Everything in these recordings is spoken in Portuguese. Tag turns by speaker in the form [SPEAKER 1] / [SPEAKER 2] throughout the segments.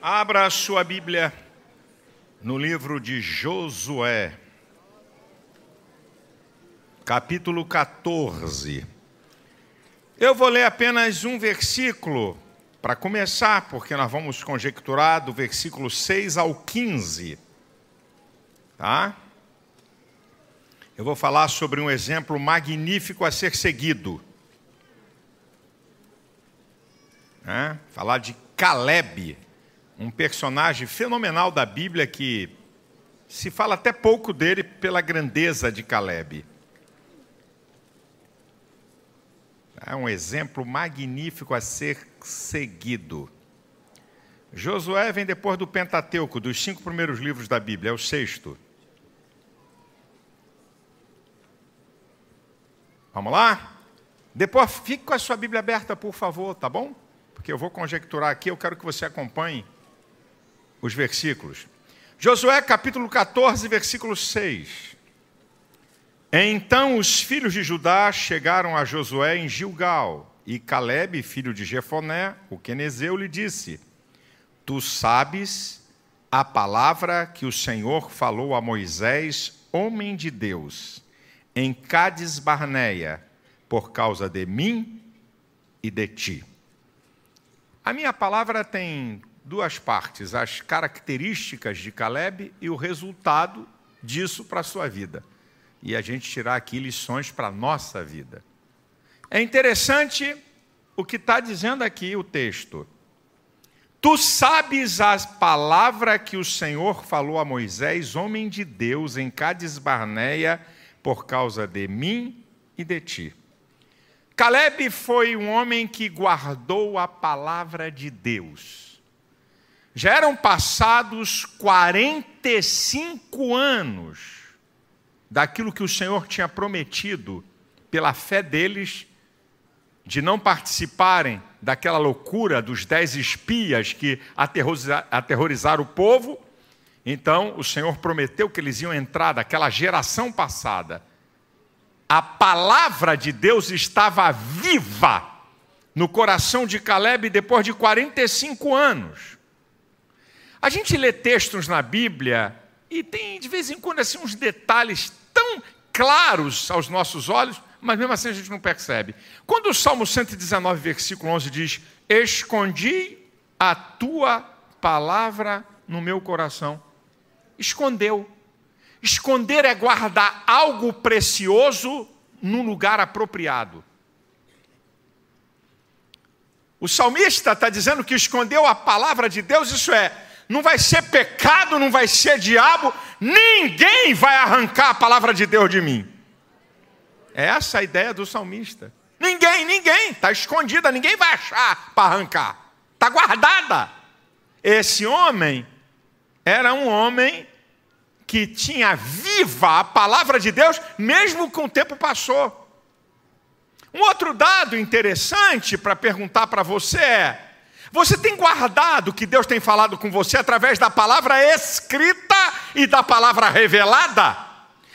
[SPEAKER 1] Abra a sua Bíblia no livro de Josué, capítulo 14. Eu vou ler apenas um versículo para começar, porque nós vamos conjecturar do versículo 6 ao 15. Tá? Eu vou falar sobre um exemplo magnífico a ser seguido. É? Falar de Caleb um personagem fenomenal da Bíblia que se fala até pouco dele pela grandeza de Caleb. É um exemplo magnífico a ser seguido. Josué vem depois do Pentateuco, dos cinco primeiros livros da Bíblia, é o sexto. Vamos lá? Depois fique com a sua Bíblia aberta, por favor, tá bom? Porque eu vou conjecturar aqui, eu quero que você acompanhe os versículos. Josué capítulo 14, versículo 6. Então os filhos de Judá chegaram a Josué em Gilgal, e Caleb, filho de Jefoné, o quenezeu, lhe disse: Tu sabes a palavra que o Senhor falou a Moisés, homem de Deus, em Cades Barneia, por causa de mim e de ti. A minha palavra tem duas partes: as características de Caleb e o resultado disso para a sua vida. E a gente tirar aqui lições para a nossa vida. É interessante o que está dizendo aqui o texto. Tu sabes a palavra que o Senhor falou a Moisés, homem de Deus, em Cades Barneia, por causa de mim e de ti. Caleb foi um homem que guardou a palavra de Deus já eram passados 45 anos daquilo que o Senhor tinha prometido, pela fé deles, de não participarem daquela loucura dos dez espias que aterrorizaram o povo. Então, o Senhor prometeu que eles iam entrar daquela geração passada. A palavra de Deus estava viva no coração de Caleb depois de 45 anos. A gente lê textos na Bíblia e tem de vez em quando assim uns detalhes tão claros aos nossos olhos, mas mesmo assim a gente não percebe. Quando o Salmo 119, versículo 11 diz: Escondi a tua palavra no meu coração. Escondeu. Esconder é guardar algo precioso num lugar apropriado. O salmista está dizendo que escondeu a palavra de Deus, isso é, não vai ser pecado, não vai ser diabo, ninguém vai arrancar a palavra de Deus de mim. É essa a ideia do salmista. Ninguém, ninguém, está escondida, ninguém vai achar para arrancar, está guardada. Esse homem era um homem que tinha viva a palavra de Deus, mesmo que o tempo passou. Um outro dado interessante para perguntar para você é: você tem guardado o que Deus tem falado com você através da palavra escrita e da palavra revelada?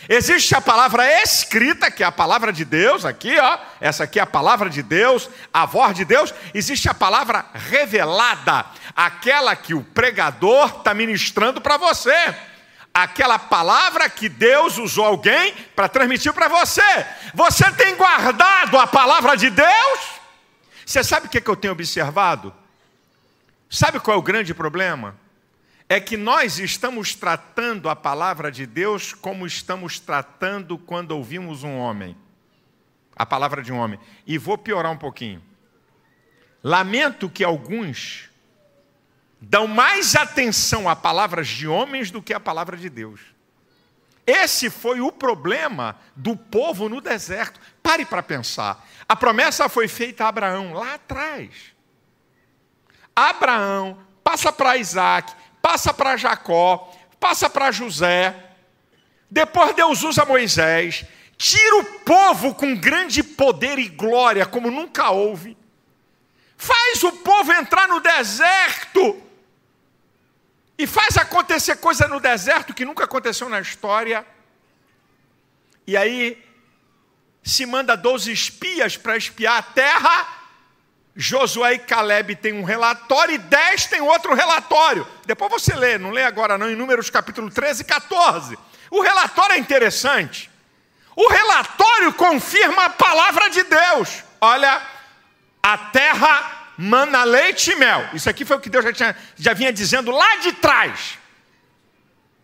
[SPEAKER 1] Existe a palavra escrita, que é a palavra de Deus, aqui, ó. Essa aqui é a palavra de Deus, a voz de Deus. Existe a palavra revelada, aquela que o pregador está ministrando para você. Aquela palavra que Deus usou alguém para transmitir para você. Você tem guardado a palavra de Deus? Você sabe o que, é que eu tenho observado? Sabe qual é o grande problema? É que nós estamos tratando a palavra de Deus como estamos tratando quando ouvimos um homem. A palavra de um homem. E vou piorar um pouquinho. Lamento que alguns dão mais atenção a palavras de homens do que a palavra de Deus. Esse foi o problema do povo no deserto. Pare para pensar. A promessa foi feita a Abraão lá atrás. Abraão, passa para Isaac, passa para Jacó, passa para José. Depois Deus usa Moisés, tira o povo com grande poder e glória, como nunca houve. Faz o povo entrar no deserto. E faz acontecer coisa no deserto que nunca aconteceu na história. E aí se manda 12 espias para espiar a terra Josué e Caleb têm um relatório e 10 tem outro relatório. Depois você lê, não lê agora não, em Números capítulo 13 e 14. O relatório é interessante. O relatório confirma a palavra de Deus. Olha, a terra mana leite e mel. Isso aqui foi o que Deus já, tinha, já vinha dizendo lá de trás.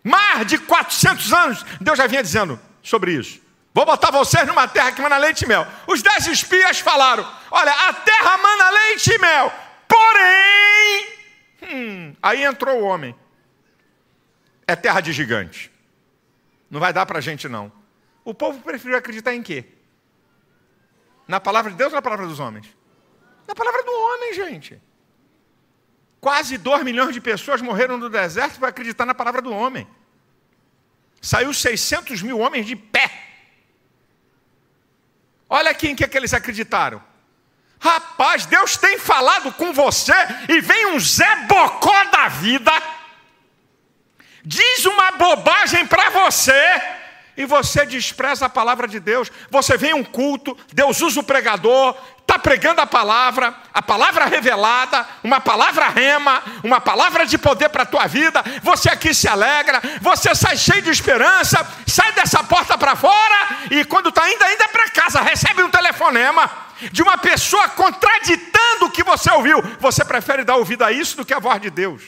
[SPEAKER 1] Mais de 400 anos, Deus já vinha dizendo sobre isso. Vou botar vocês numa terra que mana leite e mel. Os dez espias falaram: Olha, a terra mana leite e mel. Porém, hum, aí entrou o homem. É terra de gigante. Não vai dar para a gente, não. O povo preferiu acreditar em quê? Na palavra de Deus ou na palavra dos homens? Na palavra do homem, gente. Quase dois milhões de pessoas morreram no deserto para acreditar na palavra do homem. Saiu 600 mil homens de pé Olha aqui em que, é que eles acreditaram. Rapaz, Deus tem falado com você e vem um Zé Bocó da vida, diz uma bobagem para você e você despreza a palavra de Deus. Você vem um culto, Deus usa o pregador, está pregando a palavra, a palavra revelada, uma palavra rema, uma palavra de poder para a tua vida, você aqui se alegra, você sai cheio de esperança, sai dessa porta para fora e quando está indo ainda para casa, recebe um telefonema de uma pessoa contraditando o que você ouviu. Você prefere dar ouvido a isso do que a voz de Deus.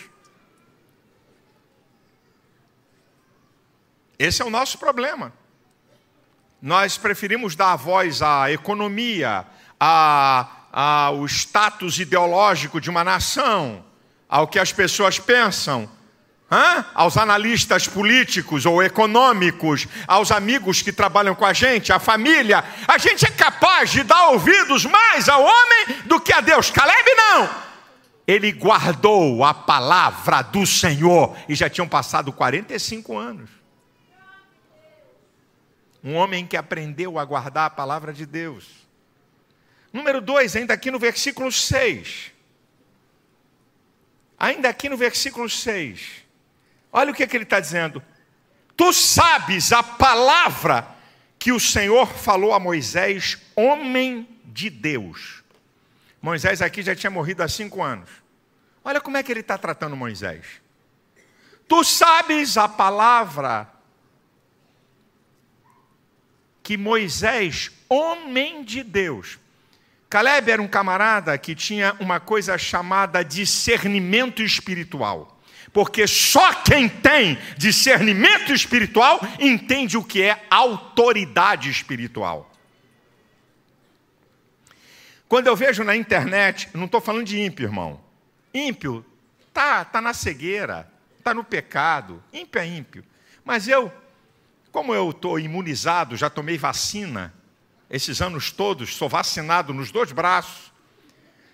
[SPEAKER 1] Esse é o nosso problema. Nós preferimos dar a voz à economia, a, ao status ideológico de uma nação, ao que as pessoas pensam, Hã? aos analistas políticos ou econômicos, aos amigos que trabalham com a gente, à família. A gente é capaz de dar ouvidos mais ao homem do que a Deus. Caleb não. Ele guardou a palavra do Senhor e já tinham passado 45 anos. Um homem que aprendeu a guardar a palavra de Deus. Número 2, ainda aqui no versículo 6. Ainda aqui no versículo 6. Olha o que, é que ele está dizendo. Tu sabes a palavra que o Senhor falou a Moisés, homem de Deus. Moisés aqui já tinha morrido há cinco anos. Olha como é que ele está tratando Moisés. Tu sabes a palavra que Moisés, homem de Deus, Caleb era um camarada que tinha uma coisa chamada discernimento espiritual. Porque só quem tem discernimento espiritual entende o que é autoridade espiritual. Quando eu vejo na internet, não estou falando de ímpio, irmão. Ímpio tá, tá na cegueira, tá no pecado. Ímpio é ímpio. Mas eu, como eu estou imunizado, já tomei vacina, esses anos todos, sou vacinado nos dois braços,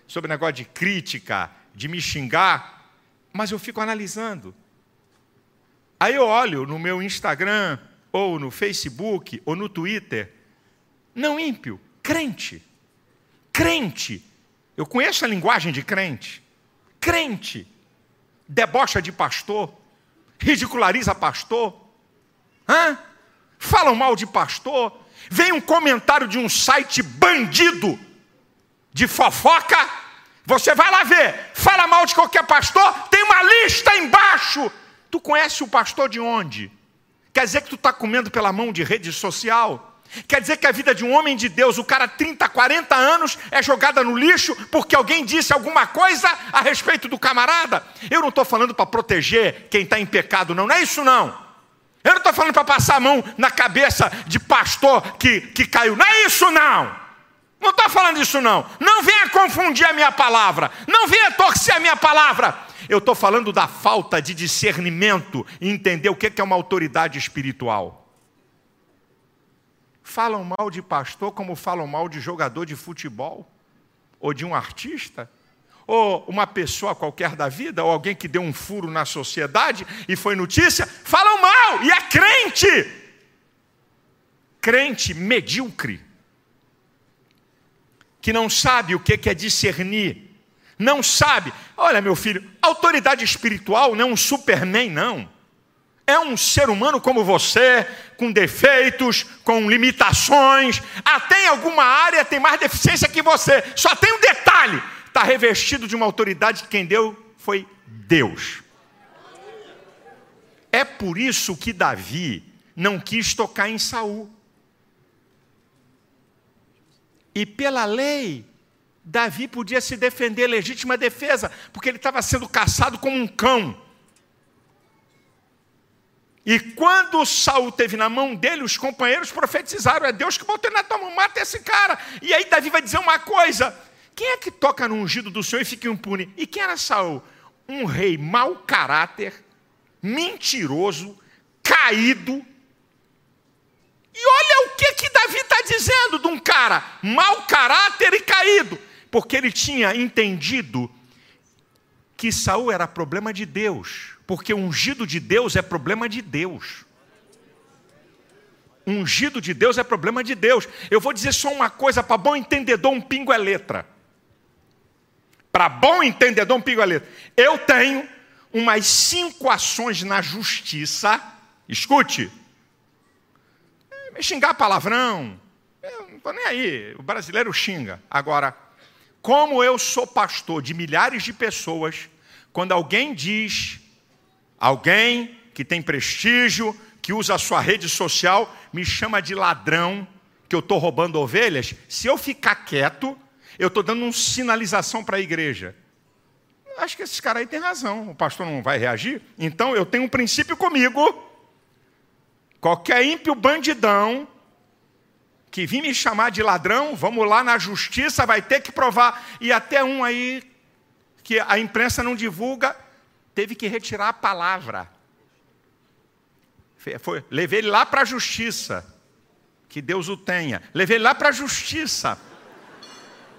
[SPEAKER 1] sobre negócio de crítica, de me xingar, mas eu fico analisando. Aí eu olho no meu Instagram, ou no Facebook, ou no Twitter, não ímpio, crente. Crente. Eu conheço a linguagem de crente. Crente. Debocha de pastor. Ridiculariza pastor. Hã? Falam mal de pastor Vem um comentário de um site bandido de fofoca, você vai lá ver, fala mal de qualquer pastor, uma lista embaixo. Tu conhece o pastor de onde? Quer dizer que tu está comendo pela mão de rede social? Quer dizer que a vida de um homem de Deus, o cara 30, 40 anos, é jogada no lixo porque alguém disse alguma coisa a respeito do camarada? Eu não estou falando para proteger quem está em pecado, não, não é isso não. Eu não estou falando para passar a mão na cabeça de pastor que, que caiu. Não é isso, não. Não estou falando isso, não. Não venha confundir a minha palavra. Não venha torcer a minha palavra. Eu estou falando da falta de discernimento e entender o que é uma autoridade espiritual. Falam mal de pastor como falam mal de jogador de futebol ou de um artista ou uma pessoa qualquer da vida, ou alguém que deu um furo na sociedade e foi notícia, falam mal, e é crente. Crente medíocre, que não sabe o que é discernir, não sabe. Olha, meu filho, autoridade espiritual não é um superman, não. É um ser humano como você, com defeitos, com limitações, até em alguma área tem mais deficiência que você. Só tem um detalhe: está revestido de uma autoridade que quem deu foi Deus. É por isso que Davi não quis tocar em Saul. E pela lei, Davi podia se defender, legítima defesa, porque ele estava sendo caçado como um cão. E quando Saul teve na mão dele, os companheiros profetizaram: é Deus que botou na tua mão, mata esse cara. E aí Davi vai dizer uma coisa: quem é que toca no ungido do Senhor e fica impune? E quem era Saul? Um rei mau caráter, mentiroso, caído. E olha o que que Davi está dizendo de um cara mau caráter e caído, porque ele tinha entendido que Saul era problema de Deus porque ungido de Deus é problema de Deus. Ungido de Deus é problema de Deus. Eu vou dizer só uma coisa: para bom entendedor, um pingo é letra. Para bom entendedor, um pingo é letra. Eu tenho umas cinco ações na justiça. Escute. Me xingar palavrão. Eu não estou nem aí. O brasileiro xinga. Agora, como eu sou pastor de milhares de pessoas, quando alguém diz Alguém que tem prestígio, que usa a sua rede social, me chama de ladrão, que eu estou roubando ovelhas. Se eu ficar quieto, eu estou dando uma sinalização para a igreja. Acho que esses caras aí têm razão, o pastor não vai reagir. Então eu tenho um princípio comigo. Qualquer ímpio bandidão que vir me chamar de ladrão, vamos lá na justiça, vai ter que provar. E até um aí que a imprensa não divulga, teve que retirar a palavra. Foi, levei ele lá para a justiça. Que Deus o tenha. Levei ele lá para a justiça.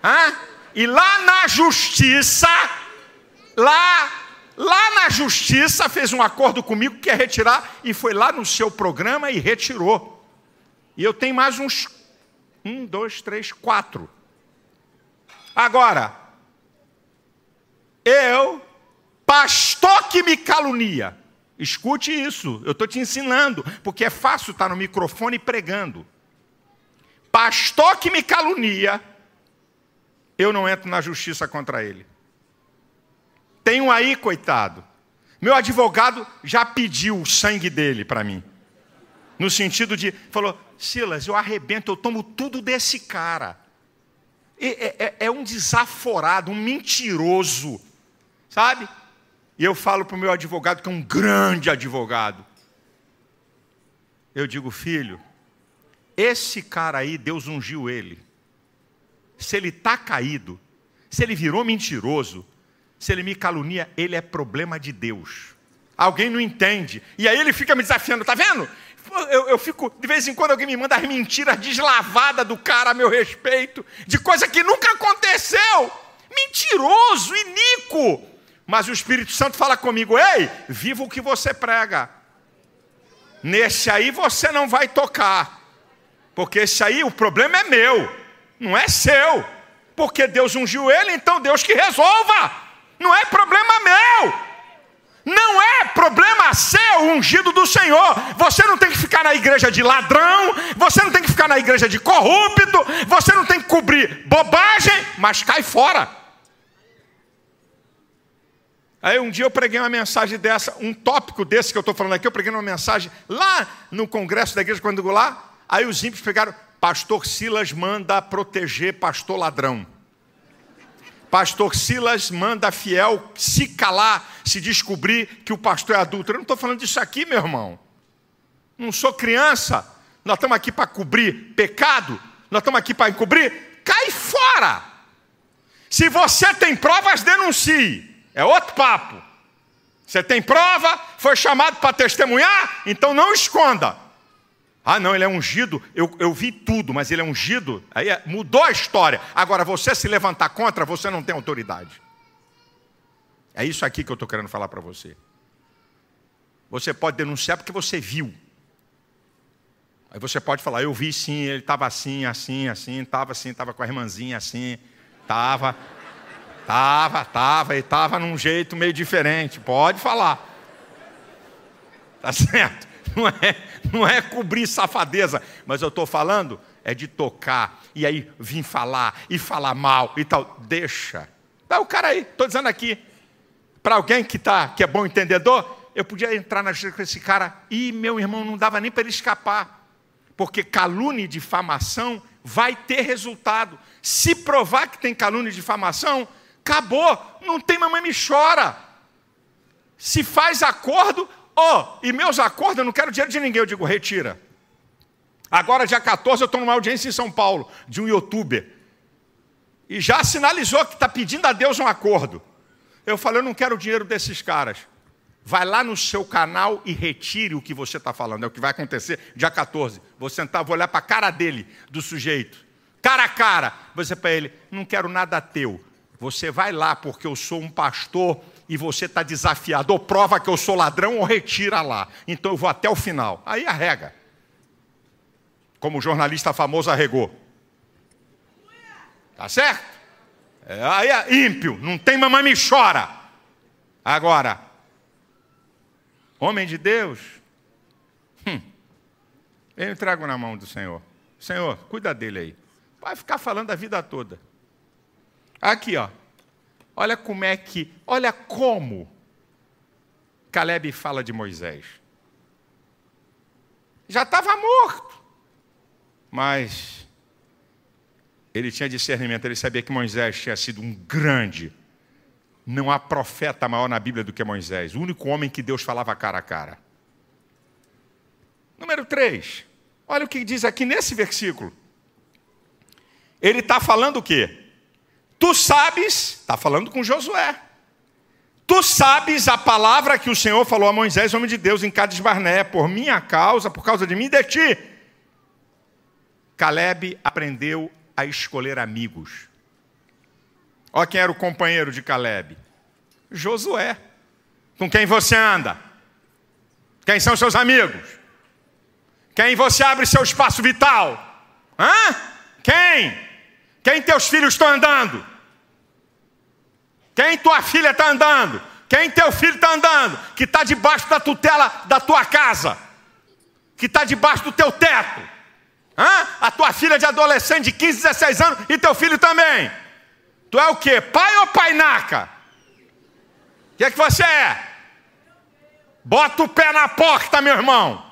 [SPEAKER 1] Hã? E lá na justiça, lá, lá na justiça, fez um acordo comigo que ia retirar, e foi lá no seu programa e retirou. E eu tenho mais uns um, dois, três, quatro. Agora, eu Pastor que me calunia. Escute isso, eu estou te ensinando, porque é fácil estar no microfone pregando. Pastor que me calunia, eu não entro na justiça contra ele. Um aí, coitado. Meu advogado já pediu o sangue dele para mim. No sentido de, falou, Silas, eu arrebento, eu tomo tudo desse cara. É, é, é um desaforado, um mentiroso, sabe? E eu falo para o meu advogado, que é um grande advogado. Eu digo, filho, esse cara aí, Deus ungiu ele. Se ele está caído, se ele virou mentiroso, se ele me calunia, ele é problema de Deus. Alguém não entende. E aí ele fica me desafiando, tá vendo? Eu, eu, fico, de vez em quando alguém me manda as mentiras deslavadas do cara a meu respeito, de coisa que nunca aconteceu. Mentiroso, iníquo. Mas o Espírito Santo fala comigo: ei, viva o que você prega. Nesse aí você não vai tocar, porque esse aí o problema é meu, não é seu. Porque Deus ungiu ele, então Deus que resolva. Não é problema meu. Não é problema seu ungido do Senhor. Você não tem que ficar na igreja de ladrão, você não tem que ficar na igreja de corrupto, você não tem que cobrir bobagem, mas cai fora. Aí um dia eu preguei uma mensagem dessa, um tópico desse que eu estou falando aqui, eu preguei uma mensagem lá no congresso da igreja quando lá. Aí os ímpios pegaram, pastor Silas manda proteger pastor ladrão. Pastor Silas manda fiel se calar, se descobrir que o pastor é adulto. Eu não estou falando disso aqui, meu irmão. Não sou criança. Nós estamos aqui para cobrir pecado. Nós estamos aqui para encobrir. Cai fora. Se você tem provas, denuncie. É outro papo. Você tem prova, foi chamado para testemunhar, então não esconda. Ah, não, ele é ungido, eu, eu vi tudo, mas ele é ungido, aí é, mudou a história. Agora, você se levantar contra, você não tem autoridade. É isso aqui que eu estou querendo falar para você. Você pode denunciar porque você viu. Aí você pode falar, eu vi sim, ele estava assim, assim, assim, estava assim, estava com a irmãzinha assim, estava. Tava, tava, e tava num jeito meio diferente. Pode falar. Tá certo? Não é, não é cobrir safadeza, mas eu estou falando é de tocar e aí vir falar e falar mal e tal. Deixa, Dá o cara aí, estou dizendo aqui. Para alguém que, tá, que é bom entendedor, eu podia entrar na justiça com esse cara e meu irmão não dava nem para ele escapar. Porque calúnia e difamação vai ter resultado. Se provar que tem calúnia e difamação, acabou, não tem mamãe me chora. Se faz acordo, oh, e meus acordos, eu não quero dinheiro de ninguém, eu digo, retira. Agora, dia 14, eu estou numa audiência em São Paulo, de um youtuber. E já sinalizou que está pedindo a Deus um acordo. Eu falei, eu não quero o dinheiro desses caras. Vai lá no seu canal e retire o que você está falando. É o que vai acontecer dia 14. Vou sentar, vou olhar para a cara dele, do sujeito. Cara a cara. Vou dizer para ele, não quero nada teu. Você vai lá porque eu sou um pastor e você está desafiado. Ou prova que eu sou ladrão ou retira lá. Então eu vou até o final. Aí arrega. Como o jornalista famoso arregou. Tá certo? É, aí é ímpio, não tem mamãe me chora. Agora, homem de Deus, hum, eu entrego na mão do Senhor. Senhor, cuida dele aí. Vai ficar falando a vida toda. Aqui, ó. Olha como é que, olha como Caleb fala de Moisés. Já estava morto. Mas ele tinha discernimento, ele sabia que Moisés tinha sido um grande. Não há profeta maior na Bíblia do que Moisés, o único homem que Deus falava cara a cara. Número 3. Olha o que diz aqui nesse versículo. Ele está falando o quê? Tu sabes, está falando com Josué. Tu sabes a palavra que o Senhor falou a Moisés, homem de Deus, em Cades Barné, por minha causa, por causa de mim e de ti. Caleb aprendeu a escolher amigos. Olha quem era o companheiro de Caleb: Josué. Com quem você anda? Quem são seus amigos? Quem você abre seu espaço vital? Hã? Quem? Quem teus filhos estão andando? Quem tua filha está andando? Quem teu filho está andando? Que está debaixo da tutela da tua casa? Que está debaixo do teu teto? Hã? A tua filha de adolescente de 15, 16 anos e teu filho também. Tu é o quê? Pai ou painaca? O que é que você é? Bota o pé na porta, meu irmão.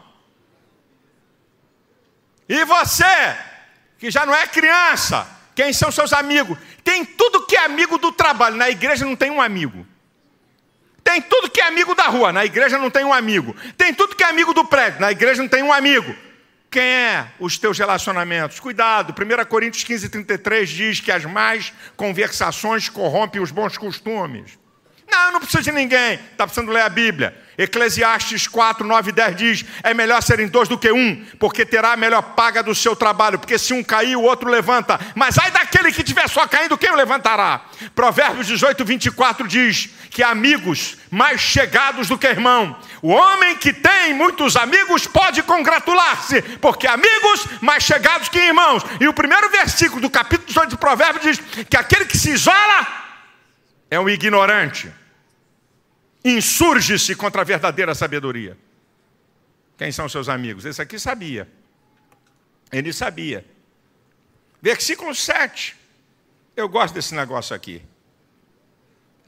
[SPEAKER 1] E você, que já não é criança, quem são seus amigos? Tem tudo que é amigo do trabalho, na igreja não tem um amigo. Tem tudo que é amigo da rua, na igreja não tem um amigo. Tem tudo que é amigo do prédio, na igreja não tem um amigo. Quem é os teus relacionamentos? Cuidado, 1 Coríntios 15, 33 diz que as más conversações corrompem os bons costumes. Não, não precisa de ninguém, está precisando ler a Bíblia. Eclesiastes 4, 9 e 10 diz: é melhor serem dois do que um, porque terá a melhor paga do seu trabalho, porque se um cair, o outro levanta. Mas ai daquele que estiver só caindo, quem o levantará? Provérbios 18, 24 diz que amigos mais chegados do que irmão. O homem que tem muitos amigos pode congratular-se, porque amigos mais chegados que irmãos. E o primeiro versículo do capítulo 18 de Provérbios diz que aquele que se isola é um ignorante insurge-se contra a verdadeira sabedoria. Quem são seus amigos? Esse aqui sabia. Ele sabia. Versículo 7. Eu gosto desse negócio aqui.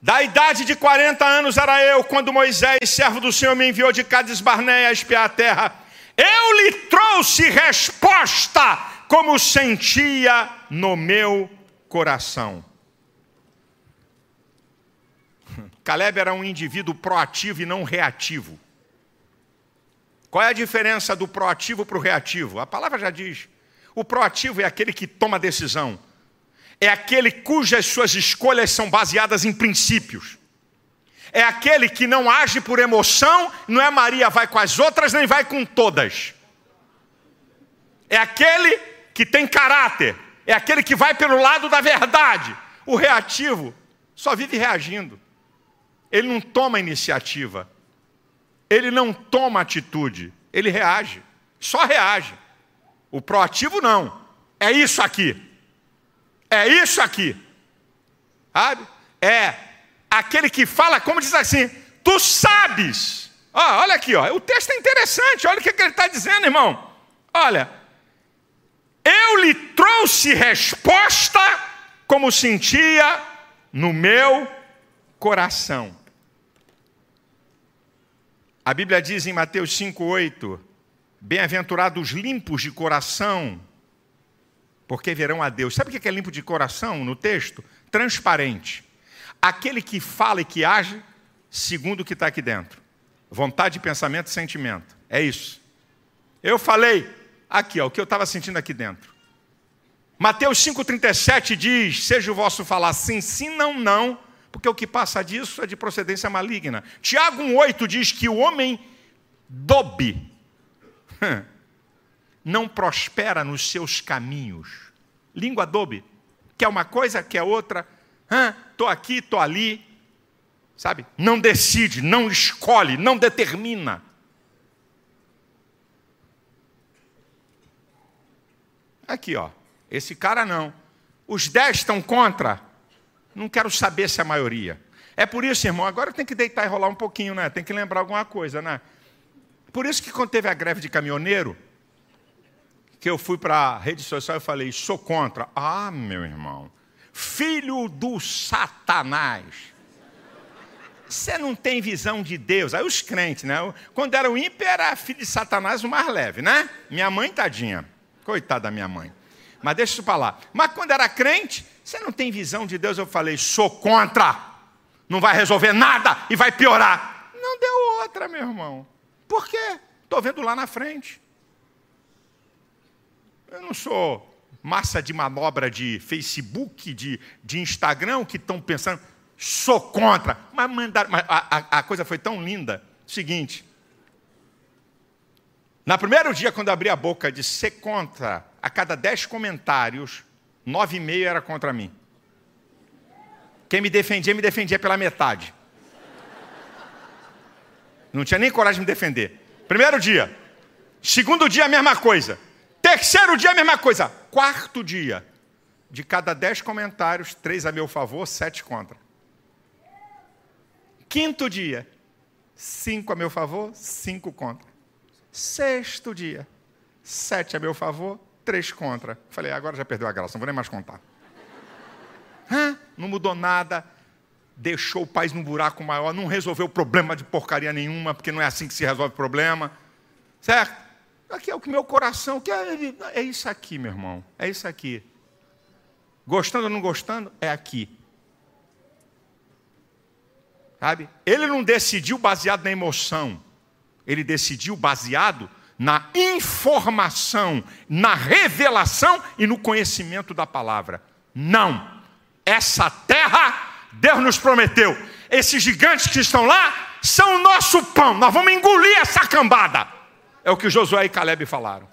[SPEAKER 1] Da idade de 40 anos era eu, quando Moisés, servo do Senhor, me enviou de Cades Barneia a espiar a terra. Eu lhe trouxe resposta, como sentia no meu coração. Caleb era um indivíduo proativo e não reativo. Qual é a diferença do proativo para o reativo? A palavra já diz. O proativo é aquele que toma decisão, é aquele cujas suas escolhas são baseadas em princípios. É aquele que não age por emoção, não é Maria vai com as outras, nem vai com todas. É aquele que tem caráter, é aquele que vai pelo lado da verdade. O reativo só vive reagindo. Ele não toma iniciativa. Ele não toma atitude. Ele reage. Só reage. O proativo não. É isso aqui. É isso aqui. Sabe? É aquele que fala, como diz assim, tu sabes. Olha aqui, o texto é interessante. Olha o que, que ele está dizendo, irmão. Olha, eu lhe trouxe resposta como sentia no meu coração. A Bíblia diz em Mateus 5,8: Bem-aventurados limpos de coração, porque verão a Deus. Sabe o que é limpo de coração no texto? Transparente. Aquele que fala e que age segundo o que está aqui dentro. Vontade, pensamento e sentimento. É isso. Eu falei aqui, ó, o que eu estava sentindo aqui dentro. Mateus 5,37 diz: Seja o vosso falar sim, sim, não, não, porque o que passa disso é de procedência maligna. Tiago 1,8 diz que o homem dobe não prospera nos seus caminhos. Língua dobe, quer uma coisa, quer outra, estou aqui, estou ali, sabe? Não decide, não escolhe, não determina. Aqui, ó. Esse cara não. Os dez estão contra. Não quero saber se é a maioria. É por isso, irmão, agora tem que deitar e rolar um pouquinho, né? Tem que lembrar alguma coisa, né? Por isso que quando teve a greve de caminhoneiro, que eu fui para a rede social e falei, sou contra. Ah, meu irmão, filho do Satanás. Você não tem visão de Deus. Aí os crentes, né? Quando era o ímpio, era filho de Satanás o mais leve, né? Minha mãe, tadinha. Coitada da minha mãe. Mas deixa isso para lá. Mas quando era crente, você não tem visão de Deus. Eu falei, sou contra. Não vai resolver nada e vai piorar. Não deu outra, meu irmão. Por quê? Estou vendo lá na frente. Eu não sou massa de manobra de Facebook, de, de Instagram, que estão pensando, sou contra. Mas, mandaram, mas a, a, a coisa foi tão linda. Seguinte, na primeiro dia, quando abri a boca de ser contra, a cada dez comentários, nove e meio era contra mim. Quem me defendia, me defendia pela metade. Não tinha nem coragem de me defender. Primeiro dia. Segundo dia, a mesma coisa. Terceiro dia, a mesma coisa. Quarto dia. De cada dez comentários, três a meu favor, sete contra. Quinto dia. Cinco a meu favor, cinco contra. Sexto dia, sete a meu favor, três contra. Falei, agora já perdeu a graça, não vou nem mais contar. Hã? Não mudou nada, deixou o país num buraco maior, não resolveu problema de porcaria nenhuma, porque não é assim que se resolve problema. Certo? Aqui é o que meu coração quer. É isso aqui, meu irmão. É isso aqui. Gostando ou não gostando, é aqui. Sabe? Ele não decidiu baseado na emoção ele decidiu baseado na informação, na revelação e no conhecimento da palavra. Não. Essa terra, Deus nos prometeu. Esses gigantes que estão lá são o nosso pão. Nós vamos engolir essa cambada. É o que Josué e Caleb falaram.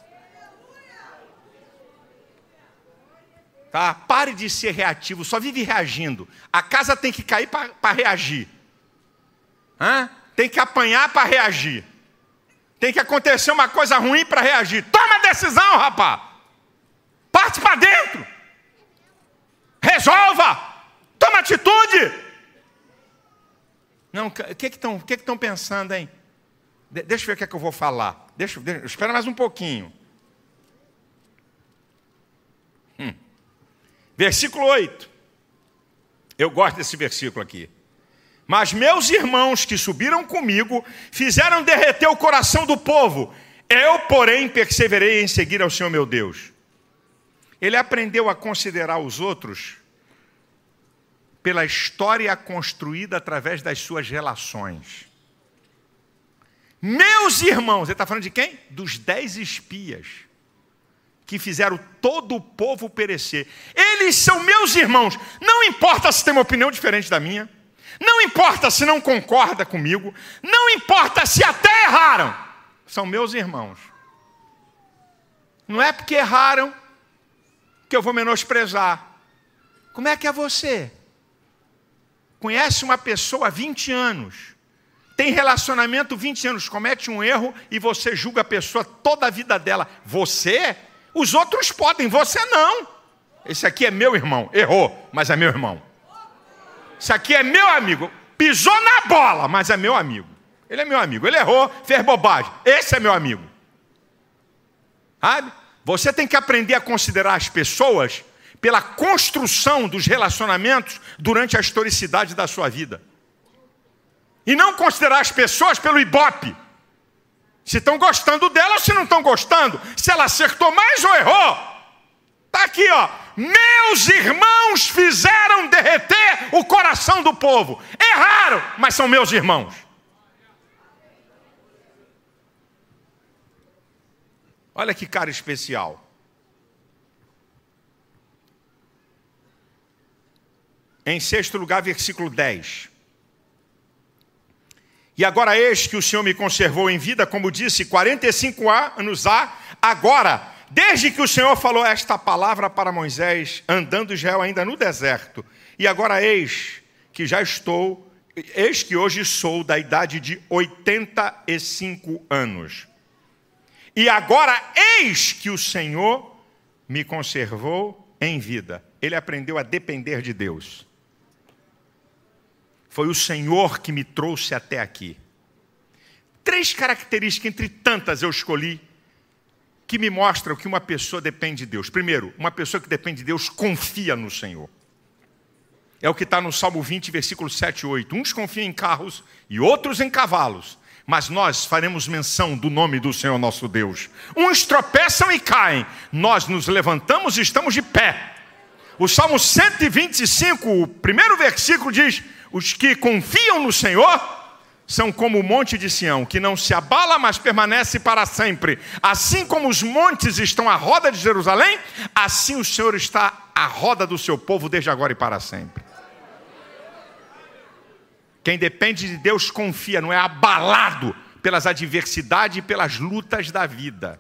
[SPEAKER 1] Tá? Pare de ser reativo, só vive reagindo. A casa tem que cair para reagir. Hã? Tem que apanhar para reagir. Tem que acontecer uma coisa ruim para reagir. Toma decisão, rapaz. Parte para dentro. Resolva. Toma atitude. Não, o que estão que que pensando, hein? De, deixa eu ver o que, é que eu vou falar. Deixa, deixa, espera mais um pouquinho. Hum. Versículo 8. Eu gosto desse versículo aqui. Mas meus irmãos que subiram comigo fizeram derreter o coração do povo. Eu, porém, perseverei em seguir ao Senhor meu Deus. Ele aprendeu a considerar os outros pela história construída através das suas relações. Meus irmãos, ele está falando de quem? Dos dez espias que fizeram todo o povo perecer. Eles são meus irmãos. Não importa se tem uma opinião diferente da minha. Não importa se não concorda comigo, não importa se até erraram, são meus irmãos. Não é porque erraram que eu vou menosprezar. Como é que é você? Conhece uma pessoa há 20 anos, tem relacionamento 20 anos, comete um erro e você julga a pessoa toda a vida dela. Você? Os outros podem, você não. Esse aqui é meu irmão, errou, mas é meu irmão. Isso aqui é meu amigo. Pisou na bola, mas é meu amigo. Ele é meu amigo. Ele errou, fez bobagem. Esse é meu amigo. Sabe? Você tem que aprender a considerar as pessoas pela construção dos relacionamentos durante a historicidade da sua vida. E não considerar as pessoas pelo ibope. Se estão gostando dela ou se não estão gostando. Se ela acertou mais ou errou. Está aqui, ó. Meus irmãos fizeram derreter o coração do povo. Erraram, mas são meus irmãos. Olha que cara especial. Em sexto lugar, versículo 10. E agora eis que o Senhor me conservou em vida, como disse, 45 anos há, agora, desde que o Senhor falou esta palavra para Moisés, andando Israel ainda no deserto. E agora eis que já estou, eis que hoje sou da idade de 85 anos. E agora eis que o Senhor me conservou em vida. Ele aprendeu a depender de Deus. Foi o Senhor que me trouxe até aqui. Três características, entre tantas eu escolhi, que me mostram que uma pessoa depende de Deus. Primeiro, uma pessoa que depende de Deus confia no Senhor. É o que está no Salmo 20, versículo 7 e 8. Uns confiam em carros e outros em cavalos, mas nós faremos menção do nome do Senhor nosso Deus. Uns tropeçam e caem, nós nos levantamos e estamos de pé. O Salmo 125, o primeiro versículo diz: os que confiam no Senhor são como o monte de Sião, que não se abala, mas permanece para sempre. Assim como os montes estão à roda de Jerusalém, assim o Senhor está à roda do seu povo desde agora e para sempre. Quem depende de Deus confia, não é abalado pelas adversidades e pelas lutas da vida.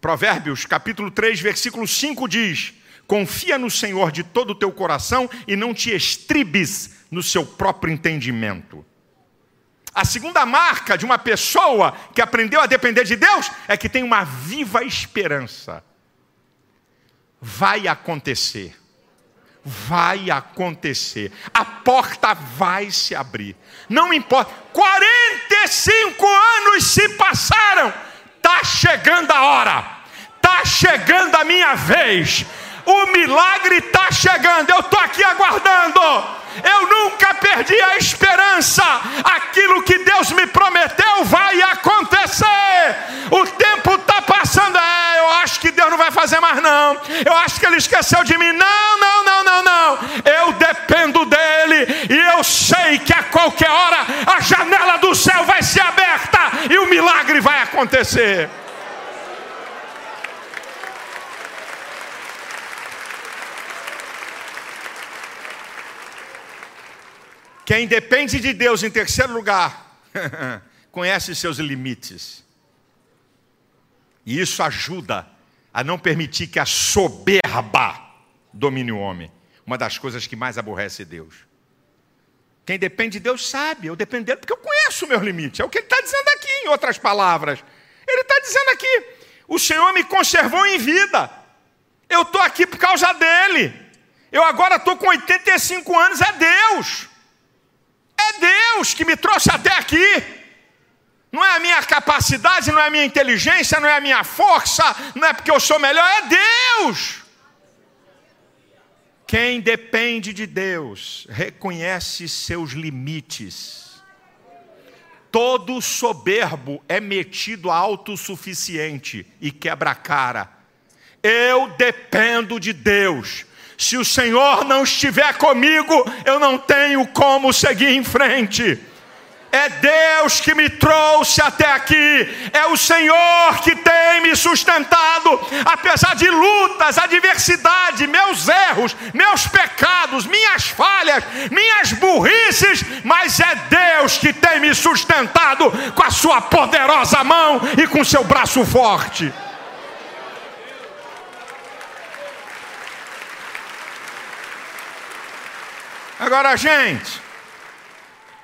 [SPEAKER 1] Provérbios, capítulo 3, versículo 5 diz: Confia no Senhor de todo o teu coração e não te estribes no seu próprio entendimento. A segunda marca de uma pessoa que aprendeu a depender de Deus é que tem uma viva esperança. Vai acontecer. Vai acontecer. A porta vai se abrir. Não importa. 45 anos se passaram. Está chegando a hora. Está chegando a minha vez o milagre está chegando, eu estou aqui aguardando. Eu nunca perdi a esperança. Aquilo que Deus me prometeu vai acontecer. O tempo está passando. É, eu acho que Deus não vai fazer mais, não. Eu acho que Ele esqueceu de mim. Não, não, não, não, não. Eu dependo dEle. E eu sei que a qualquer hora a janela do céu vai ser aberta e o milagre vai acontecer. Quem depende de Deus, em terceiro lugar, conhece seus limites. E isso ajuda a não permitir que a soberba domine o homem. Uma das coisas que mais aborrece Deus. Quem depende de Deus sabe, eu dependo dele porque eu conheço o meu limite. É o que ele está dizendo aqui, em outras palavras. Ele está dizendo aqui: o Senhor me conservou em vida. Eu estou aqui por causa dele. Eu agora estou com 85 anos, é Deus. É Deus que me trouxe até aqui. Não é a minha capacidade, não é a minha inteligência, não é a minha força, não é porque eu sou melhor, é Deus. Quem depende de Deus reconhece seus limites. Todo soberbo é metido a autossuficiente e quebra a cara. Eu dependo de Deus. Se o Senhor não estiver comigo, eu não tenho como seguir em frente. É Deus que me trouxe até aqui, é o Senhor que tem me sustentado, apesar de lutas, adversidade, meus erros, meus pecados, minhas falhas, minhas burrices, mas é Deus que tem me sustentado com a sua poderosa mão e com seu braço forte. Agora, gente,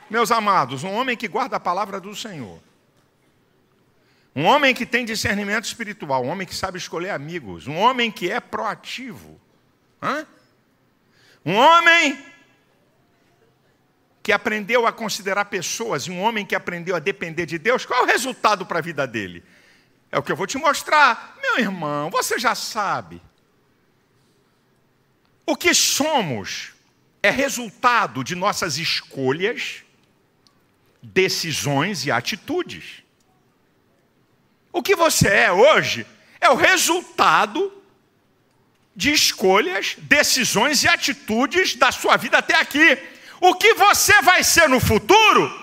[SPEAKER 1] meus amados, um homem que guarda a palavra do Senhor, um homem que tem discernimento espiritual, um homem que sabe escolher amigos, um homem que é proativo, hã? um homem que aprendeu a considerar pessoas, um homem que aprendeu a depender de Deus, qual é o resultado para a vida dele? É o que eu vou te mostrar. Meu irmão, você já sabe. O que somos é resultado de nossas escolhas, decisões e atitudes. O que você é hoje é o resultado de escolhas, decisões e atitudes da sua vida até aqui. O que você vai ser no futuro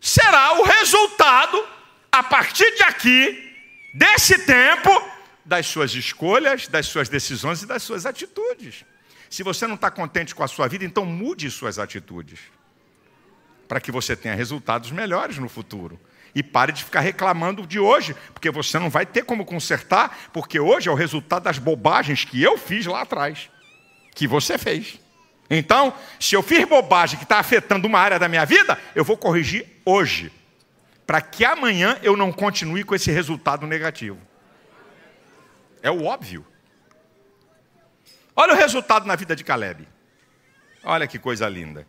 [SPEAKER 1] será o resultado, a partir de aqui, desse tempo, das suas escolhas, das suas decisões e das suas atitudes. Se você não está contente com a sua vida, então mude suas atitudes. Para que você tenha resultados melhores no futuro. E pare de ficar reclamando de hoje, porque você não vai ter como consertar, porque hoje é o resultado das bobagens que eu fiz lá atrás, que você fez. Então, se eu fiz bobagem que está afetando uma área da minha vida, eu vou corrigir hoje, para que amanhã eu não continue com esse resultado negativo. É o óbvio. Olha o resultado na vida de Caleb. Olha que coisa linda.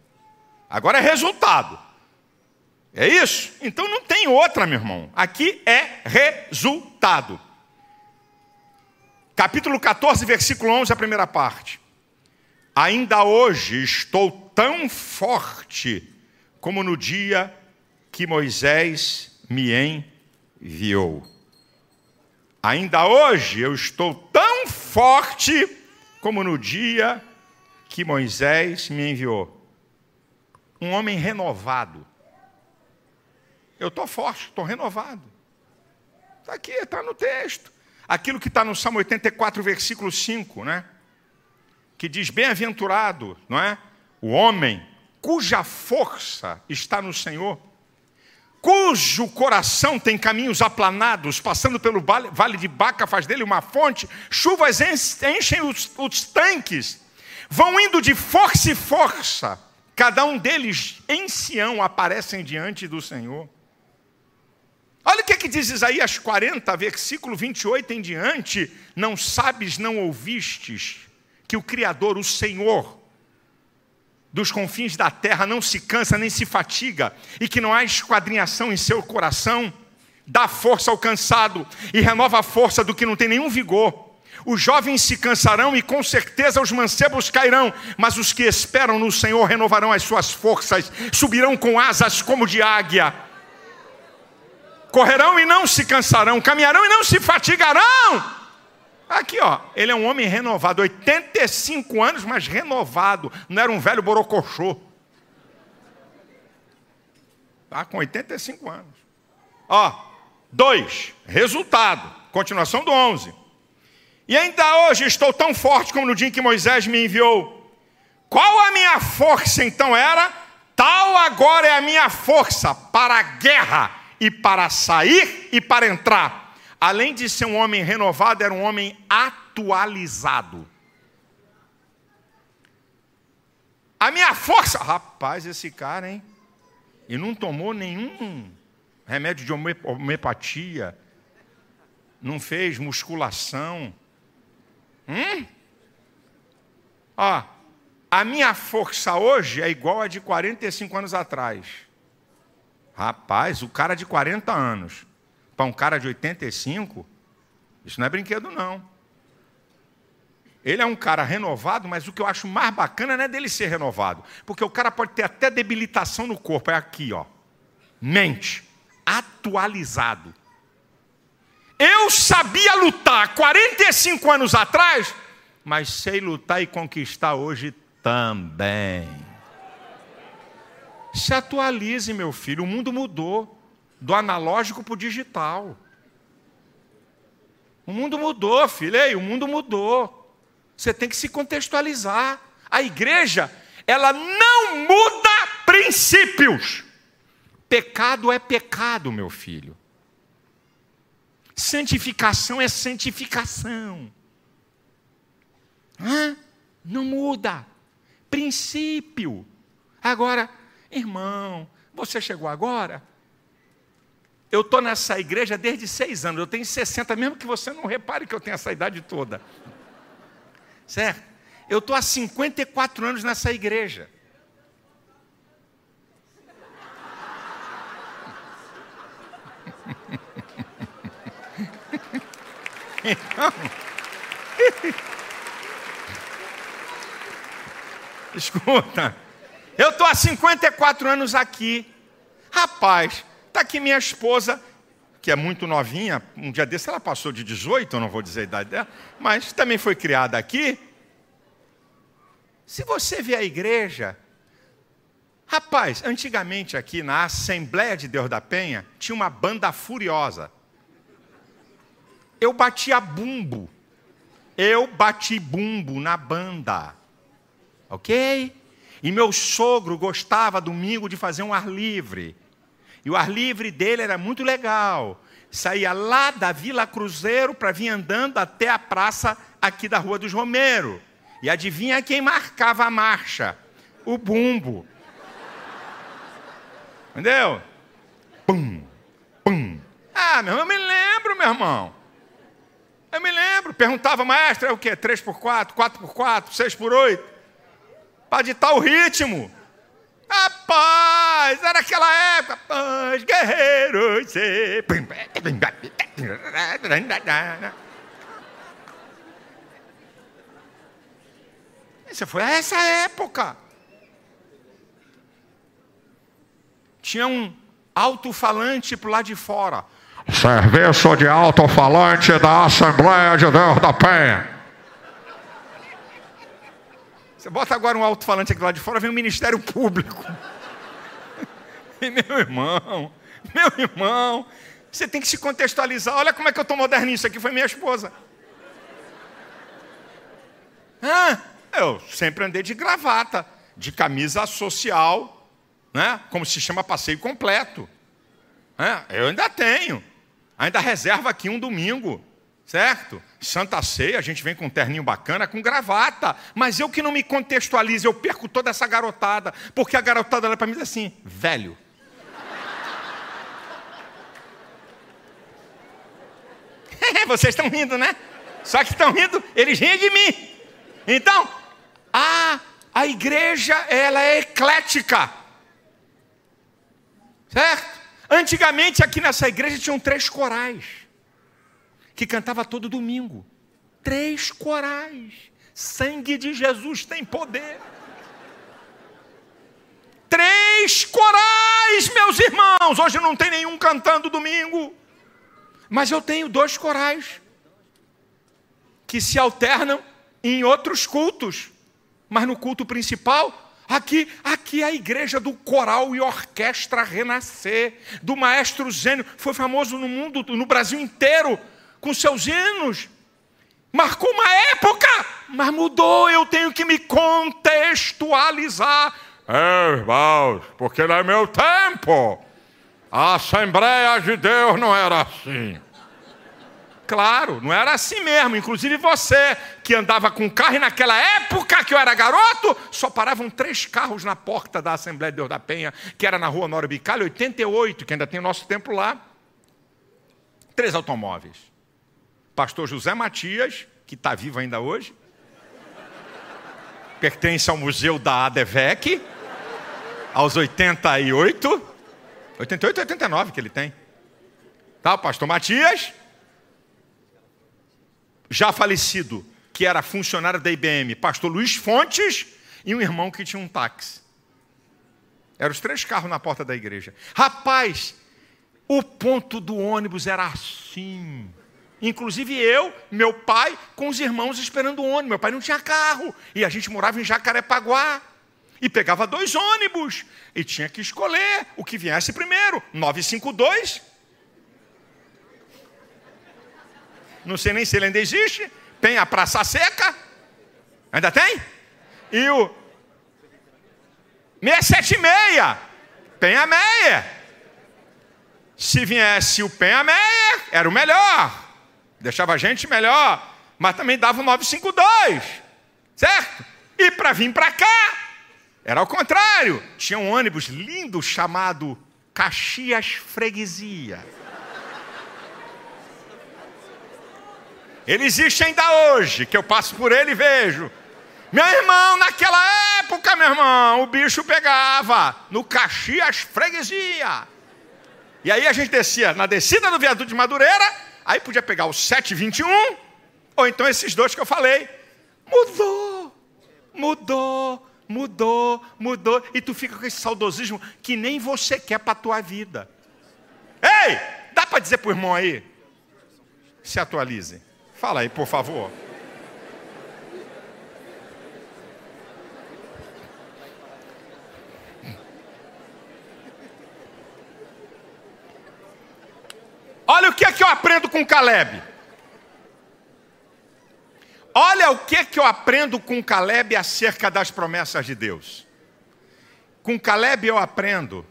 [SPEAKER 1] Agora é resultado. É isso? Então não tem outra, meu irmão. Aqui é resultado. Capítulo 14, versículo 11, a primeira parte. Ainda hoje estou tão forte como no dia que Moisés me enviou. Ainda hoje eu estou tão forte como no dia que Moisés me enviou. Um homem renovado. Eu estou forte, estou renovado. Está aqui, está no texto. Aquilo que está no Salmo 84, versículo 5, né? que diz: Bem-aventurado, não é? O homem cuja força está no Senhor, cujo coração tem caminhos aplanados, passando pelo vale de Baca, faz dele uma fonte, chuvas enchem os, os tanques, vão indo de força em força, cada um deles em Sião aparecem diante do Senhor. Olha o que, é que diz Isaías 40, versículo 28 em diante: Não sabes, não ouvistes que o Criador, o Senhor, dos confins da terra não se cansa nem se fatiga, e que não há esquadrinhação em seu coração, dá força ao cansado e renova a força do que não tem nenhum vigor. Os jovens se cansarão e com certeza os mancebos cairão, mas os que esperam no Senhor renovarão as suas forças, subirão com asas como de águia. Correrão e não se cansarão, caminharão e não se fatigarão. Aqui, ó, ele é um homem renovado, 85 anos, mas renovado. Não era um velho borocochô. Tá com 85 anos. Ó, dois, resultado. Continuação do 11. E ainda hoje estou tão forte como no dia em que Moisés me enviou. Qual a minha força então era? Tal agora é a minha força para a guerra e para sair e para entrar além de ser um homem renovado, era um homem atualizado. A minha força, rapaz, esse cara, hein? E não tomou nenhum remédio de homeopatia, não fez musculação. Hum? Ó, a minha força hoje é igual a de 45 anos atrás. Rapaz, o cara de 40 anos para um cara de 85, isso não é brinquedo, não. Ele é um cara renovado, mas o que eu acho mais bacana não é dele ser renovado, porque o cara pode ter até debilitação no corpo, é aqui, ó. Mente, atualizado. Eu sabia lutar 45 anos atrás, mas sei lutar e conquistar hoje também. Se atualize, meu filho, o mundo mudou do analógico para o digital. O mundo mudou, filho, Ei, o mundo mudou. Você tem que se contextualizar. A igreja, ela não muda princípios. Pecado é pecado, meu filho. Santificação é santificação. Hã? Não muda. Princípio. Agora, irmão, você chegou agora? Eu estou nessa igreja desde seis anos, eu tenho 60, mesmo que você não repare que eu tenho essa idade toda. Certo? Eu estou há 54 anos nessa igreja. Então, Escuta. Eu estou há 54 anos aqui. Rapaz, está aqui minha esposa, que é muito novinha. Um dia desse ela passou de 18, eu não vou dizer a idade dela, mas também foi criada aqui. Se você vê a igreja, rapaz, antigamente aqui na Assembleia de Deus da Penha, tinha uma banda furiosa. Eu batia bumbo. Eu bati bumbo na banda. Ok? E meu sogro gostava domingo de fazer um ar livre. E o ar livre dele era muito legal. Saía lá da Vila Cruzeiro para vir andando até a praça aqui da Rua dos Romero. E adivinha quem marcava a marcha? O bumbo. Entendeu? Pum, pum. Ah, meu irmão, eu me lembro, meu irmão. Eu me lembro. Perguntava, maestro, é o quê? 3x4, 4x4, 6x8? Para ditar o ritmo. Rapaz, era aquela época. Paz, guerreiros. Essa foi essa época. Tinha um alto-falante para lado de fora.
[SPEAKER 2] Serviço de alto-falante da Assembleia de Deus da Penha.
[SPEAKER 1] Você bota agora um alto-falante aqui lá de fora, vem o Ministério Público. E meu irmão, meu irmão, você tem que se contextualizar. Olha como é que eu estou moderninho. Isso aqui foi minha esposa. Ah, eu sempre andei de gravata, de camisa social, né? como se chama passeio completo. Eu ainda tenho. Ainda reserva aqui um domingo, certo? Santa Ceia, a gente vem com um terninho bacana, com gravata. Mas eu que não me contextualizo, eu perco toda essa garotada. Porque a garotada olha para mim e diz assim, velho. Vocês estão rindo, né? Só que estão rindo, eles riem de mim. Então, a, a igreja, ela é eclética. Certo? Antigamente, aqui nessa igreja, tinham três corais que cantava todo domingo. Três corais. Sangue de Jesus tem poder. Três corais, meus irmãos. Hoje não tem nenhum cantando domingo. Mas eu tenho dois corais que se alternam em outros cultos. Mas no culto principal, Aqui, aqui é a igreja do coral e orquestra renascer, do maestro Zênio, foi famoso no mundo, no Brasil inteiro, com seus hinos. Marcou uma época, mas mudou, eu tenho que me contextualizar.
[SPEAKER 2] É, irmãos, porque no meu tempo, a Assembleia de Deus não era assim.
[SPEAKER 1] Claro, não era assim mesmo. Inclusive você que andava com carro e naquela época que eu era garoto, só paravam três carros na porta da Assembleia de Deus da Penha, que era na rua Nora Bicalho, 88, que ainda tem o nosso templo lá. Três automóveis. Pastor José Matias, que está vivo ainda hoje, pertence ao museu da ADVEC, aos 88. 88 89 que ele tem. Tá, o pastor Matias já falecido, que era funcionário da IBM, pastor Luiz Fontes, e um irmão que tinha um táxi. Eram os três carros na porta da igreja. Rapaz, o ponto do ônibus era assim. Inclusive eu, meu pai, com os irmãos esperando o ônibus. Meu pai não tinha carro. E a gente morava em Jacarepaguá. E pegava dois ônibus. E tinha que escolher o que viesse primeiro. 952 não sei nem se ele ainda existe. Tem a Praça Seca. Ainda tem? E o 676. Penha Meia. Se viesse o Penha Meia, era o melhor. Deixava a gente melhor. Mas também dava o 952. Certo? E para vir para cá, era o contrário. Tinha um ônibus lindo chamado Caxias Freguesia. Ele existe ainda hoje, que eu passo por ele e vejo. Meu irmão, naquela época, meu irmão, o bicho pegava no Caxias Freguesia. E aí a gente descia na descida do viaduto de Madureira, aí podia pegar o 721, ou então esses dois que eu falei. Mudou, mudou, mudou, mudou, e tu fica com esse saudosismo que nem você quer para a tua vida. Ei, dá para dizer para o irmão aí? Se atualize. Fala aí, por favor. Olha o que é que eu aprendo com Caleb. Olha o que é que eu aprendo com Caleb acerca das promessas de Deus. Com Caleb eu aprendo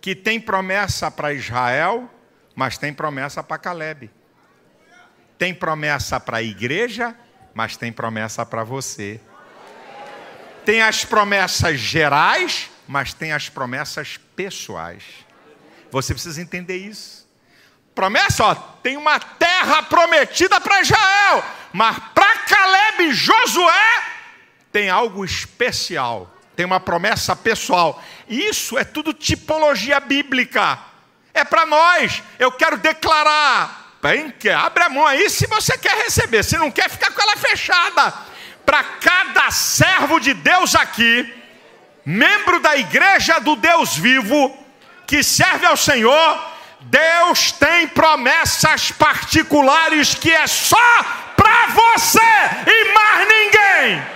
[SPEAKER 1] que tem promessa para Israel, mas tem promessa para Caleb. Tem promessa para a igreja, mas tem promessa para você. Tem as promessas gerais, mas tem as promessas pessoais. Você precisa entender isso. Promessa, ó, tem uma terra prometida para Israel, mas para Caleb e Josué tem algo especial, tem uma promessa pessoal. Isso é tudo tipologia bíblica. É para nós. Eu quero declarar. Bem, que abre a mão aí se você quer receber. Se não quer, ficar com ela fechada. Para cada servo de Deus aqui, membro da igreja do Deus vivo, que serve ao Senhor, Deus tem promessas particulares que é só para você e mais ninguém.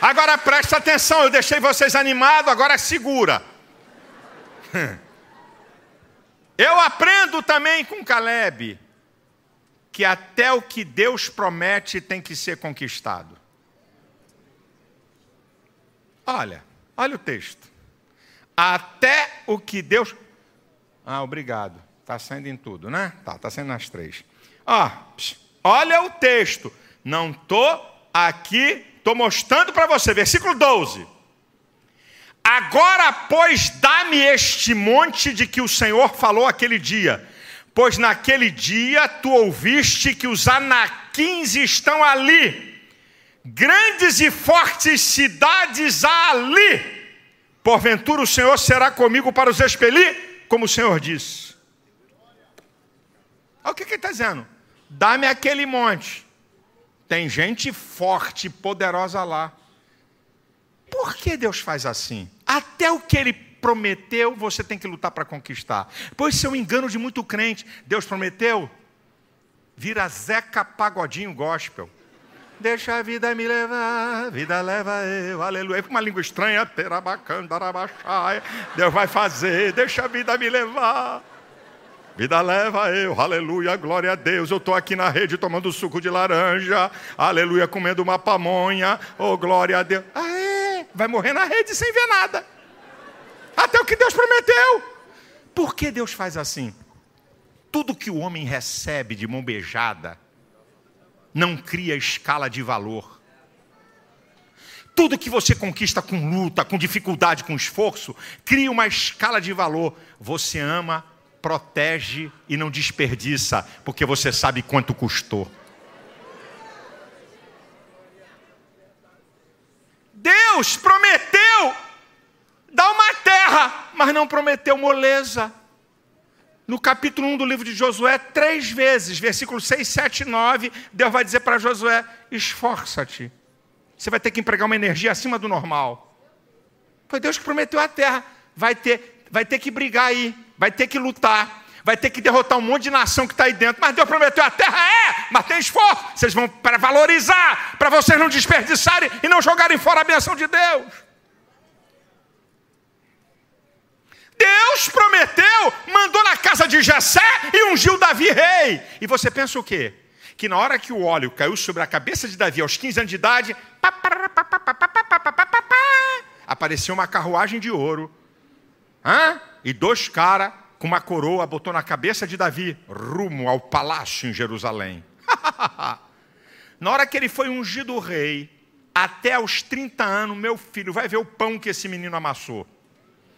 [SPEAKER 1] Agora presta atenção, eu deixei vocês animados, agora segura. Eu aprendo também com Caleb que até o que Deus promete tem que ser conquistado. Olha, olha o texto. Até o que Deus. Ah, obrigado. Está saindo em tudo, né? Tá, está saindo nas três. Ah, olha o texto. Não estou aqui, estou mostrando para você. Versículo 12. Agora, pois, dá-me este monte de que o Senhor falou aquele dia. Pois naquele dia tu ouviste que os anaquins estão ali grandes e fortes cidades há ali. Porventura o Senhor será comigo para os expelir, como o Senhor disse. Olha o que, ele está dizendo. Dá-me aquele monte. Tem gente forte, poderosa lá. Por que Deus faz assim? Até o que ele prometeu, você tem que lutar para conquistar. Pois isso é um engano de muito crente. Deus prometeu, vira Zeca Pagodinho Gospel. Deixa a vida me levar, vida leva eu, aleluia. Uma língua estranha, Deus vai fazer, deixa a vida me levar. Vida leva eu, aleluia, glória a Deus. Eu estou aqui na rede tomando suco de laranja, aleluia, comendo uma pamonha, oh glória a Deus. É? Vai morrer na rede sem ver nada. Até o que Deus prometeu. Por que Deus faz assim? Tudo que o homem recebe de mão beijada, não cria escala de valor. Tudo que você conquista com luta, com dificuldade, com esforço, cria uma escala de valor. Você ama, protege e não desperdiça, porque você sabe quanto custou. Deus prometeu dar uma terra, mas não prometeu moleza no capítulo 1 do livro de Josué, três vezes, versículos 6, 7 e 9, Deus vai dizer para Josué: esforça-te. Você vai ter que empregar uma energia acima do normal. Foi Deus que prometeu a terra. Vai ter, vai ter que brigar aí, vai ter que lutar, vai ter que derrotar um monte de nação que está aí dentro. Mas Deus prometeu a terra, é, mas tem esforço. Vocês vão para valorizar, para vocês não desperdiçarem e não jogarem fora a benção de Deus. Deus prometeu, mandou na casa de Jessé e ungiu Davi rei. E você pensa o quê? Que na hora que o óleo caiu sobre a cabeça de Davi aos 15 anos de idade, apareceu uma carruagem de ouro. Hã? E dois caras com uma coroa botou na cabeça de Davi, rumo ao palácio em Jerusalém. na hora que ele foi ungido rei, até aos 30 anos, meu filho, vai ver o pão que esse menino amassou.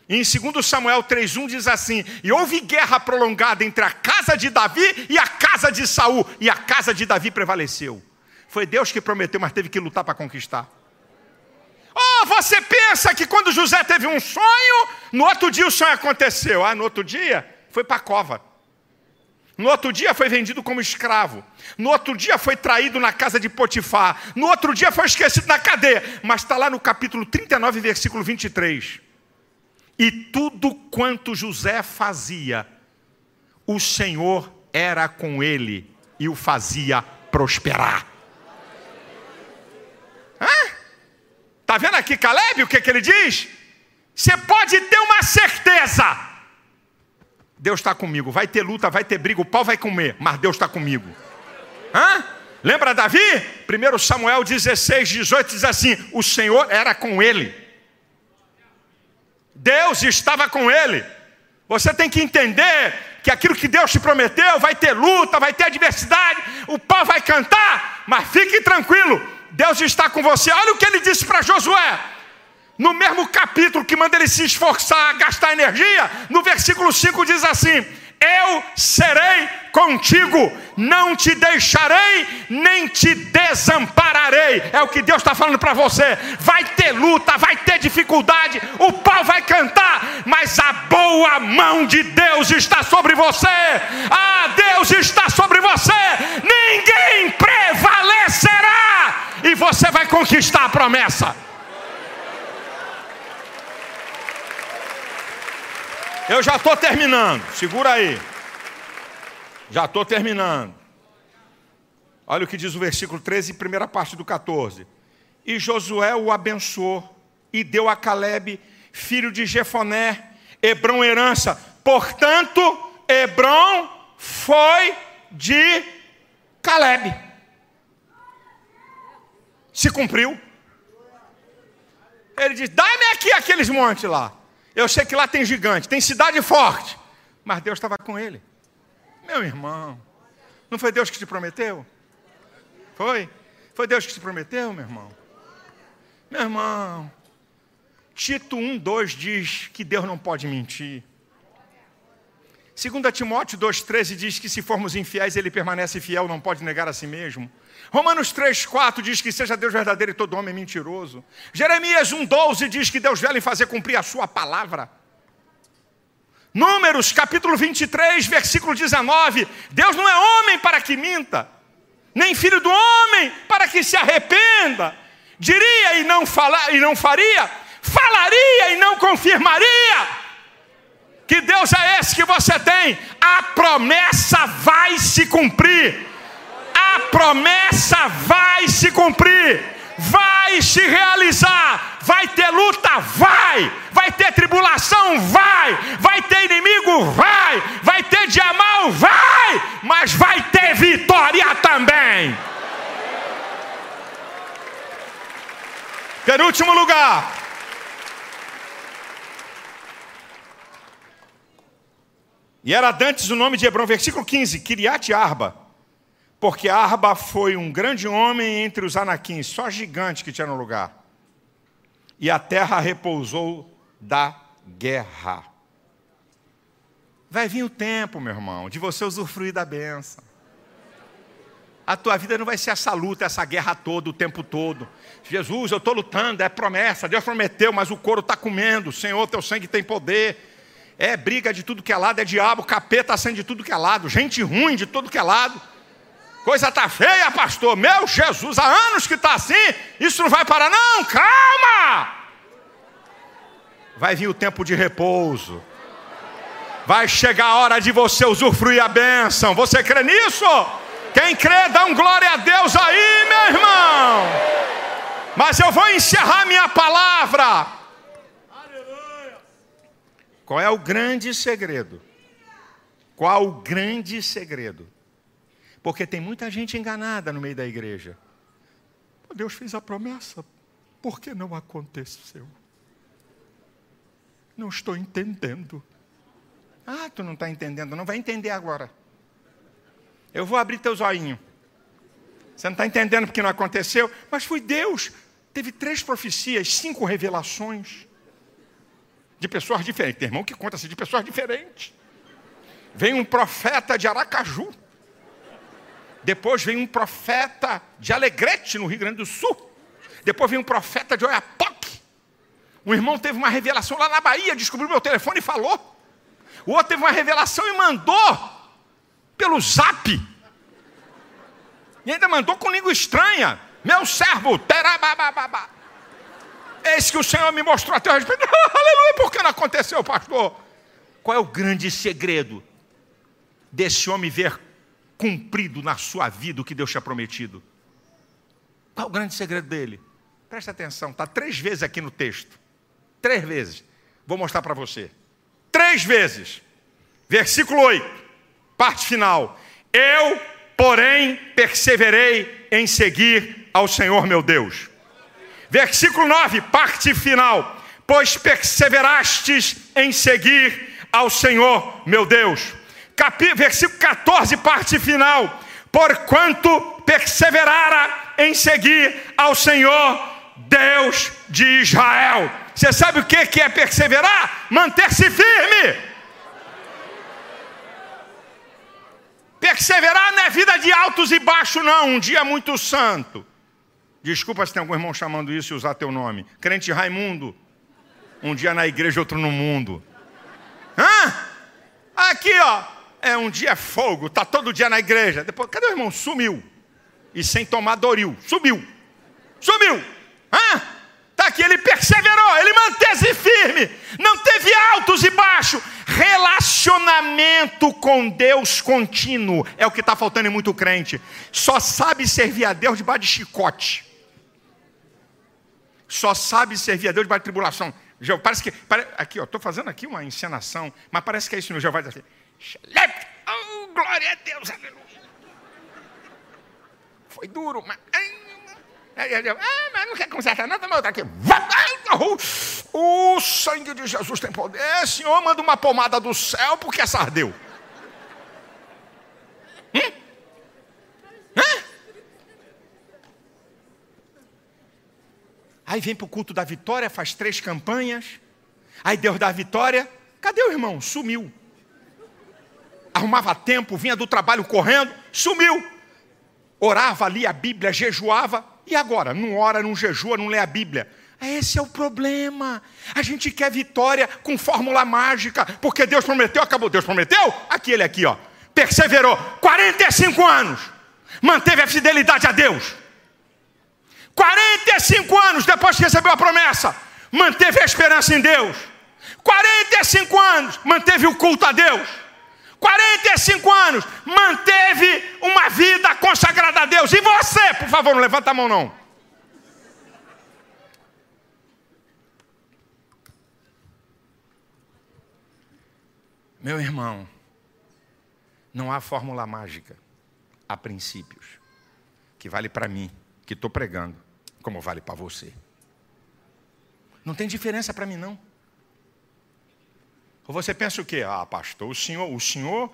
[SPEAKER 1] Em 2 Samuel 3:1 diz assim: "E houve guerra prolongada entre a casa de Davi e a casa de Saul, e a casa de Davi prevaleceu." Foi Deus que prometeu, mas teve que lutar para conquistar. Oh, você pensa que quando José teve um sonho, no outro dia o sonho aconteceu. Ah, no outro dia foi para a cova. No outro dia foi vendido como escravo. No outro dia foi traído na casa de Potifar. No outro dia foi esquecido na cadeia. Mas está lá no capítulo 39, versículo 23. E tudo quanto José fazia, o Senhor era com ele e o fazia prosperar. Está vendo aqui Caleb o que, que ele diz? Você pode ter uma certeza. Deus está comigo. Vai ter luta, vai ter briga, o pau vai comer, mas Deus está comigo. Hã? Lembra Davi? 1 Samuel 16, 18 diz assim: O Senhor era com ele. Deus estava com ele. Você tem que entender que aquilo que Deus te prometeu vai ter luta, vai ter adversidade, o pau vai cantar, mas fique tranquilo, Deus está com você. Olha o que ele disse para Josué. No mesmo capítulo que manda ele se esforçar, gastar energia, no versículo 5 diz assim: Eu serei contigo, não te deixarei, nem te desampararei. É o que Deus está falando para você. Vai ter luta, vai ter dificuldade, o pau vai cantar, mas a boa mão de Deus está sobre você. Ah, Deus está sobre você. Ninguém prevalecerá e você vai conquistar a promessa. Eu já estou terminando, segura aí. Já estou terminando. Olha o que diz o versículo 13, primeira parte do 14. E Josué o abençoou e deu a Caleb, filho de Jefoné, Hebron herança. Portanto, Hebron foi de Caleb. Se cumpriu. Ele diz: Dá-me aqui aqueles montes lá. Eu sei que lá tem gigante, tem cidade forte. Mas Deus estava com ele. Meu irmão, não foi Deus que te prometeu? Foi? Foi Deus que te prometeu, meu irmão? Meu irmão, Tito 1, 2 diz que Deus não pode mentir. 2 Timóteo 2,13 diz que se formos infiéis, ele permanece fiel, não pode negar a si mesmo. Romanos 3,4 diz que seja Deus verdadeiro e todo homem mentiroso. Jeremias 1,12 diz que Deus vela em fazer cumprir a sua palavra. Números capítulo 23, versículo 19: Deus não é homem para que minta, nem filho do homem para que se arrependa. Diria e não, fala, e não faria, falaria e não confirmaria. Que Deus é esse que você tem? A promessa vai se cumprir a promessa vai se cumprir, vai se realizar. Vai ter luta? Vai. Vai ter tribulação? Vai. Vai ter inimigo? Vai. Vai ter dia mal? Vai. Mas vai ter vitória também. Penúltimo lugar. E era dantes o nome de Hebrão, versículo 15, Kiriat Arba porque Arba foi um grande homem entre os anaquins, só gigante que tinha no lugar. E a terra repousou da guerra. Vai vir o tempo, meu irmão, de você usufruir da benção. A tua vida não vai ser essa luta, essa guerra toda, o tempo todo. Jesus, eu estou lutando, é promessa, Deus prometeu, mas o couro está comendo. Senhor, teu sangue tem poder. É briga de tudo que é lado, é diabo, capeta saindo de tudo que é lado, gente ruim de tudo que é lado. Coisa tá feia, pastor. Meu Jesus, há anos que está assim. Isso não vai parar, não. Calma. Vai vir o tempo de repouso. Vai chegar a hora de você usufruir a bênção. Você crê nisso? Quem crê, dá um glória a Deus aí, meu irmão. Mas eu vou encerrar minha palavra. Qual é o grande segredo? Qual o grande segredo? Porque tem muita gente enganada no meio da igreja. Deus fez a promessa, por que não aconteceu? Não estou entendendo. Ah, tu não está entendendo, não vai entender agora. Eu vou abrir teu zoinho. Você não está entendendo porque não aconteceu, mas foi Deus. Teve três profecias, cinco revelações de pessoas diferentes. Tem irmão que conta-se de pessoas diferentes. Vem um profeta de Aracaju depois vem um profeta de Alegrete, no Rio Grande do Sul. Depois vem um profeta de Oiapoque. Um irmão teve uma revelação lá na Bahia, descobriu meu telefone e falou. O outro teve uma revelação e mandou pelo zap. E ainda mandou com língua estranha. Meu servo, terabababá. Eis que o Senhor me mostrou a teu respeito. Aleluia, por que não aconteceu, pastor? Qual é o grande segredo desse homem ver cumprido na sua vida o que Deus tinha prometido? Qual é o grande segredo dele? Presta atenção, está três vezes aqui no texto. Três vezes. Vou mostrar para você. Três vezes. Versículo 8, parte final. Eu, porém, perseverei em seguir ao Senhor meu Deus. Versículo 9, parte final. Pois perseverastes em seguir ao Senhor meu Deus. Capi, versículo 14, parte final. Porquanto perseverara em seguir ao Senhor Deus de Israel. Você sabe o que é perseverar? Manter-se firme. Perseverar não é vida de altos e baixos, não. Um dia muito santo. Desculpa se tem algum irmão chamando isso e usar teu nome. Crente Raimundo. Um dia na igreja, outro no mundo. Hã? Aqui, ó. É um dia fogo, tá todo dia na igreja. Depois, cadê o irmão? Sumiu. E sem tomar Doril. Sumiu. Sumiu. Hã? Tá aqui, ele perseverou, ele manteve firme, não teve altos e baixos. Relacionamento com Deus contínuo é o que está faltando em muito crente. Só sabe servir a Deus debaixo de chicote só sabe servir a Deus debaixo de tribulação. Parece que. Pare, aqui, estou fazendo aqui uma encenação, mas parece que é isso no Jeová diz assim. Oh, glória a Deus, aleluia. Foi duro, mas. Ah, mas não quer consertar nada, mas outra aqui. O sangue de Jesus tem poder. Senhor, manda uma pomada do céu porque essa ardeu. Hum? Hã? Aí vem para o culto da vitória, faz três campanhas. Aí Deus dá a vitória. Cadê o irmão? Sumiu. Arrumava tempo, vinha do trabalho correndo, sumiu. Orava, lia a Bíblia, jejuava. E agora? Não ora, não jejua, não lê a Bíblia. Esse é o problema. A gente quer vitória com fórmula mágica, porque Deus prometeu, acabou. Deus prometeu? Aqui ele aqui, ó. Perseverou 45 anos. Manteve a fidelidade a Deus 45 anos depois que recebeu a promessa, manteve a esperança em Deus. 45 anos manteve o culto a Deus. 45 anos manteve uma vida consagrada a Deus. E você, por favor, não levanta a mão não. Meu irmão, não há fórmula mágica, há princípios que vale para mim, que estou pregando como vale para você. Não tem diferença para mim, não. Ou você pensa o quê? Ah, pastor, o senhor, o senhor,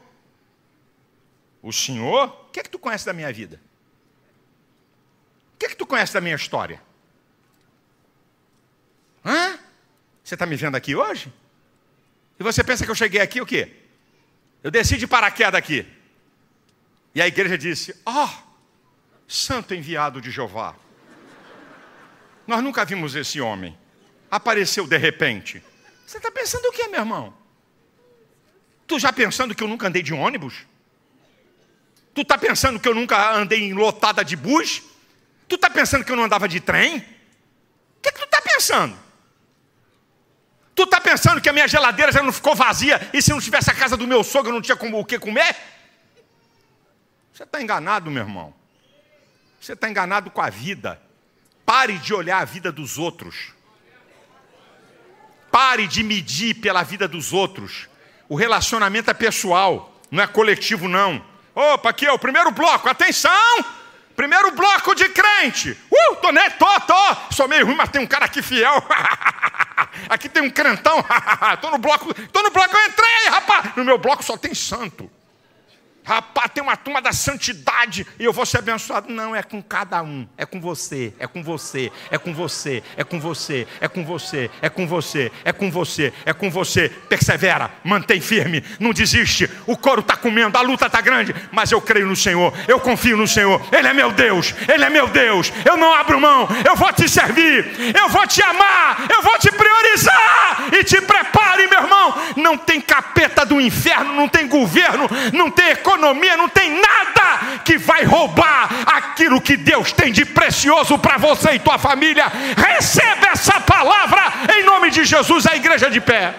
[SPEAKER 1] o senhor, o que é que tu conhece da minha vida? O que é que tu conhece da minha história? Hã? Você está me vendo aqui hoje? E você pensa que eu cheguei aqui o quê? Eu desci de paraquedas aqui. E a igreja disse: Ó, oh, santo enviado de Jeová. Nós nunca vimos esse homem. Apareceu de repente. Você está pensando o que, meu irmão? Tu já pensando que eu nunca andei de ônibus? Tu está pensando que eu nunca andei em lotada de bus? Tu está pensando que eu não andava de trem? O que, é que tu está pensando? Tu está pensando que a minha geladeira já não ficou vazia e se não tivesse a casa do meu sogro eu não tinha como, o que comer? Você está enganado, meu irmão. Você está enganado com a vida. Pare de olhar a vida dos outros. Pare de medir pela vida dos outros. O relacionamento é pessoal, não é coletivo, não. Opa, aqui é o primeiro bloco, atenção! Primeiro bloco de crente. Uh, tô, né? Tô, tô. Sou meio ruim, mas tem um cara aqui fiel. aqui tem um crentão. tô no bloco, tô no bloco, eu entrei, rapaz. No meu bloco só tem santo. Rapaz, tem uma turma da santidade e eu vou ser abençoado. Não, é com cada um. É com você, é com você, é com você, é com você, é com você, é com você, é com você, é com você. Persevera, mantém firme, não desiste. O couro está comendo, a luta está grande, mas eu creio no Senhor, eu confio no Senhor. Ele é meu Deus, Ele é meu Deus. Eu não abro mão, eu vou te servir, eu vou te amar, eu vou te priorizar e te prepare, meu irmão. Não tem capeta do inferno, não tem governo, não tem economia economia, não tem nada que vai roubar aquilo que Deus tem de precioso para você e tua família. Receba essa palavra em nome de Jesus, a igreja de pé.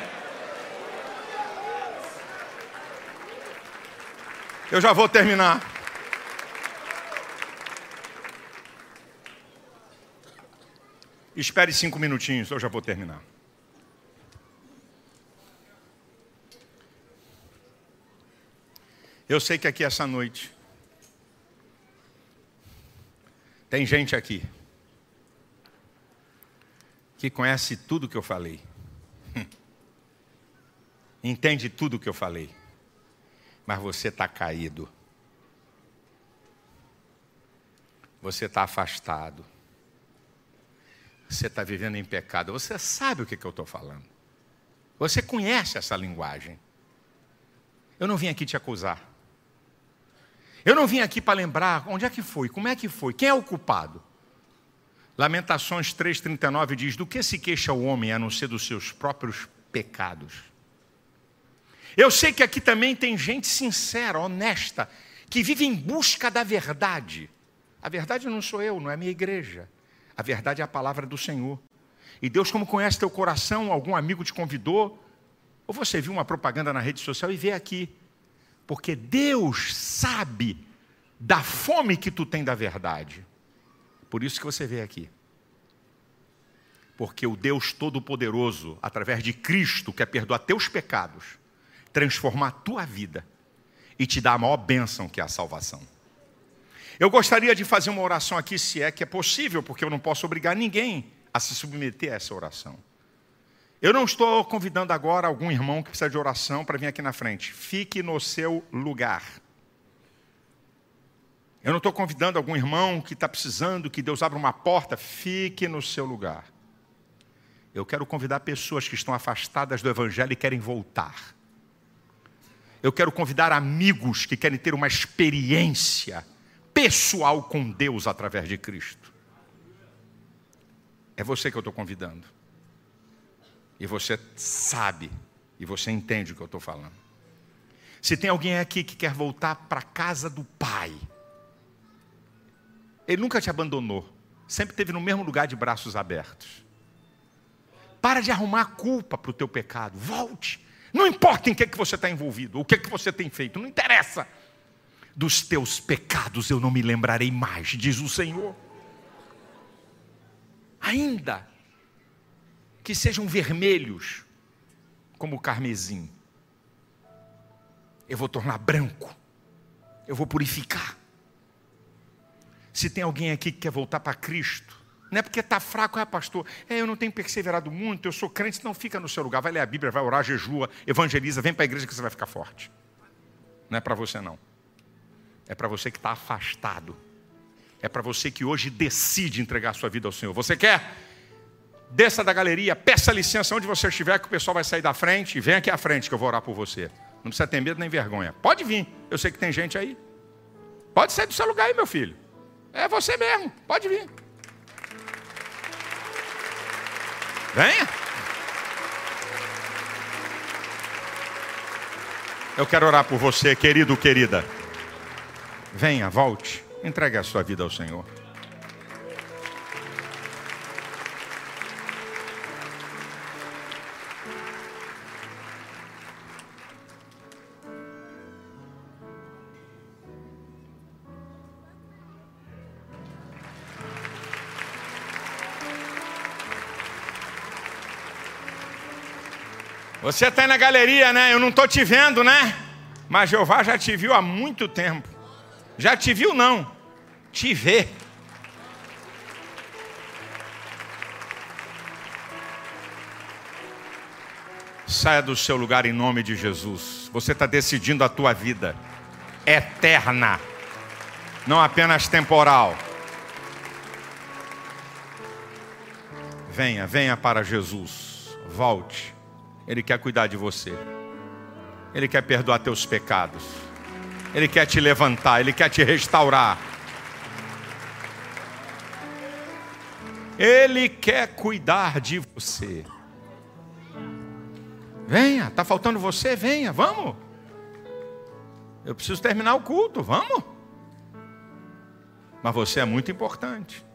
[SPEAKER 1] Eu já vou terminar. Espere cinco minutinhos, eu já vou terminar. Eu sei que aqui essa noite. Tem gente aqui que conhece tudo que eu falei, entende tudo que eu falei, mas você está caído, você está afastado, você está vivendo em pecado, você sabe o que, que eu estou falando, você conhece essa linguagem. Eu não vim aqui te acusar. Eu não vim aqui para lembrar onde é que foi, como é que foi, quem é o culpado. Lamentações 3,39 diz: Do que se queixa o homem a não ser dos seus próprios pecados? Eu sei que aqui também tem gente sincera, honesta, que vive em busca da verdade. A verdade não sou eu, não é minha igreja. A verdade é a palavra do Senhor. E Deus, como conhece teu coração, algum amigo te convidou, ou você viu uma propaganda na rede social e vê aqui. Porque Deus sabe da fome que tu tem da verdade. Por isso que você vê aqui. Porque o Deus Todo-Poderoso, através de Cristo, quer perdoar teus pecados, transformar a tua vida e te dar a maior bênção que é a salvação. Eu gostaria de fazer uma oração aqui, se é que é possível, porque eu não posso obrigar ninguém a se submeter a essa oração. Eu não estou convidando agora algum irmão que precisa de oração para vir aqui na frente. Fique no seu lugar. Eu não estou convidando algum irmão que está precisando que Deus abra uma porta. Fique no seu lugar. Eu quero convidar pessoas que estão afastadas do Evangelho e querem voltar. Eu quero convidar amigos que querem ter uma experiência pessoal com Deus através de Cristo. É você que eu estou convidando. E você sabe, e você entende o que eu estou falando. Se tem alguém aqui que quer voltar para a casa do Pai, Ele nunca te abandonou, sempre esteve no mesmo lugar de braços abertos. Para de arrumar culpa para o teu pecado, volte. Não importa em que, que você está envolvido, o que, que você tem feito, não interessa. Dos teus pecados eu não me lembrarei mais, diz o Senhor. Ainda que sejam vermelhos, como o carmesim. Eu vou tornar branco, eu vou purificar. Se tem alguém aqui que quer voltar para Cristo, não é porque está fraco, é pastor, é, eu não tenho perseverado muito, eu sou crente, não fica no seu lugar, vai ler a Bíblia, vai orar, jejua, evangeliza, vem para a igreja que você vai ficar forte. Não é para você não. É para você que está afastado. É para você que hoje decide entregar a sua vida ao Senhor. Você quer? Desça da galeria, peça licença onde você estiver, que o pessoal vai sair da frente e vem aqui à frente que eu vou orar por você. Não precisa ter medo nem vergonha. Pode vir, eu sei que tem gente aí. Pode sair do seu lugar aí, meu filho. É você mesmo, pode vir. Venha. Eu quero orar por você, querido, querida. Venha, volte, entregue a sua vida ao Senhor. Você está na galeria, né? Eu não estou te vendo, né? Mas Jeová já te viu há muito tempo. Já te viu, não. Te vê. Saia do seu lugar em nome de Jesus. Você está decidindo a tua vida eterna, não apenas temporal. Venha, venha para Jesus. Volte. Ele quer cuidar de você. Ele quer perdoar teus pecados. Ele quer te levantar, ele quer te restaurar. Ele quer cuidar de você. Venha, está faltando você? Venha, vamos. Eu preciso terminar o culto, vamos? Mas você é muito importante.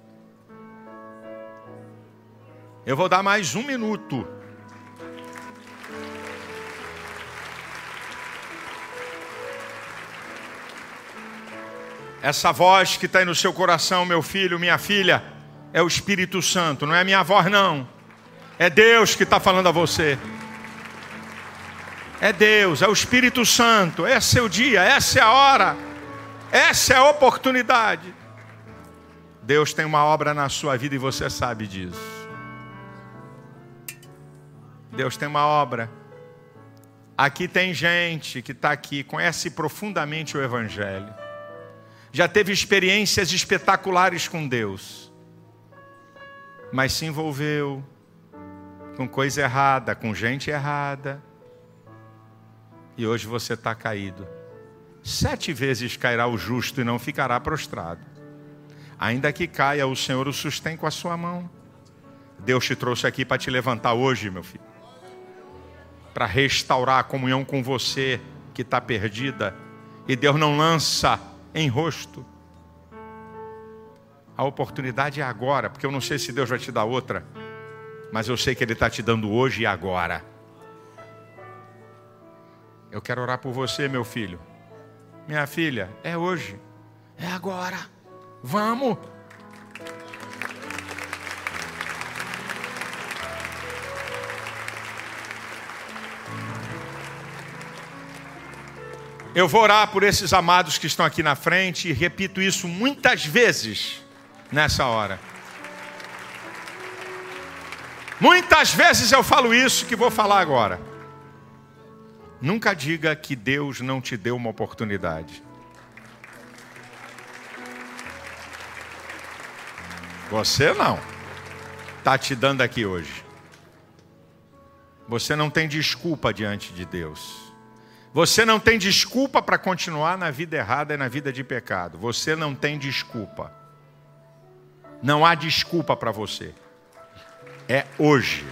[SPEAKER 1] Eu vou dar mais um minuto. Essa voz que está aí no seu coração, meu filho, minha filha, é o Espírito Santo, não é minha voz, não. É Deus que está falando a você. É Deus, é o Espírito Santo. Esse é o dia, essa é a hora, essa é a oportunidade. Deus tem uma obra na sua vida e você sabe disso. Deus tem uma obra. Aqui tem gente que está aqui, conhece profundamente o Evangelho, já teve experiências espetaculares com Deus, mas se envolveu com coisa errada, com gente errada, e hoje você está caído. Sete vezes cairá o justo e não ficará prostrado. Ainda que caia, o Senhor o sustém com a sua mão. Deus te trouxe aqui para te levantar hoje, meu filho. Para restaurar a comunhão com você que está perdida. E Deus não lança em rosto. A oportunidade é agora, porque eu não sei se Deus vai te dar outra, mas eu sei que Ele está te dando hoje e agora. Eu quero orar por você, meu filho. Minha filha, é hoje, é agora. Vamos. Eu vou orar por esses amados que estão aqui na frente e repito isso muitas vezes nessa hora. Muitas vezes eu falo isso que vou falar agora. Nunca diga que Deus não te deu uma oportunidade. Você não. Está te dando aqui hoje. Você não tem desculpa diante de Deus. Você não tem desculpa para continuar na vida errada e na vida de pecado. Você não tem desculpa. Não há desculpa para você. É hoje.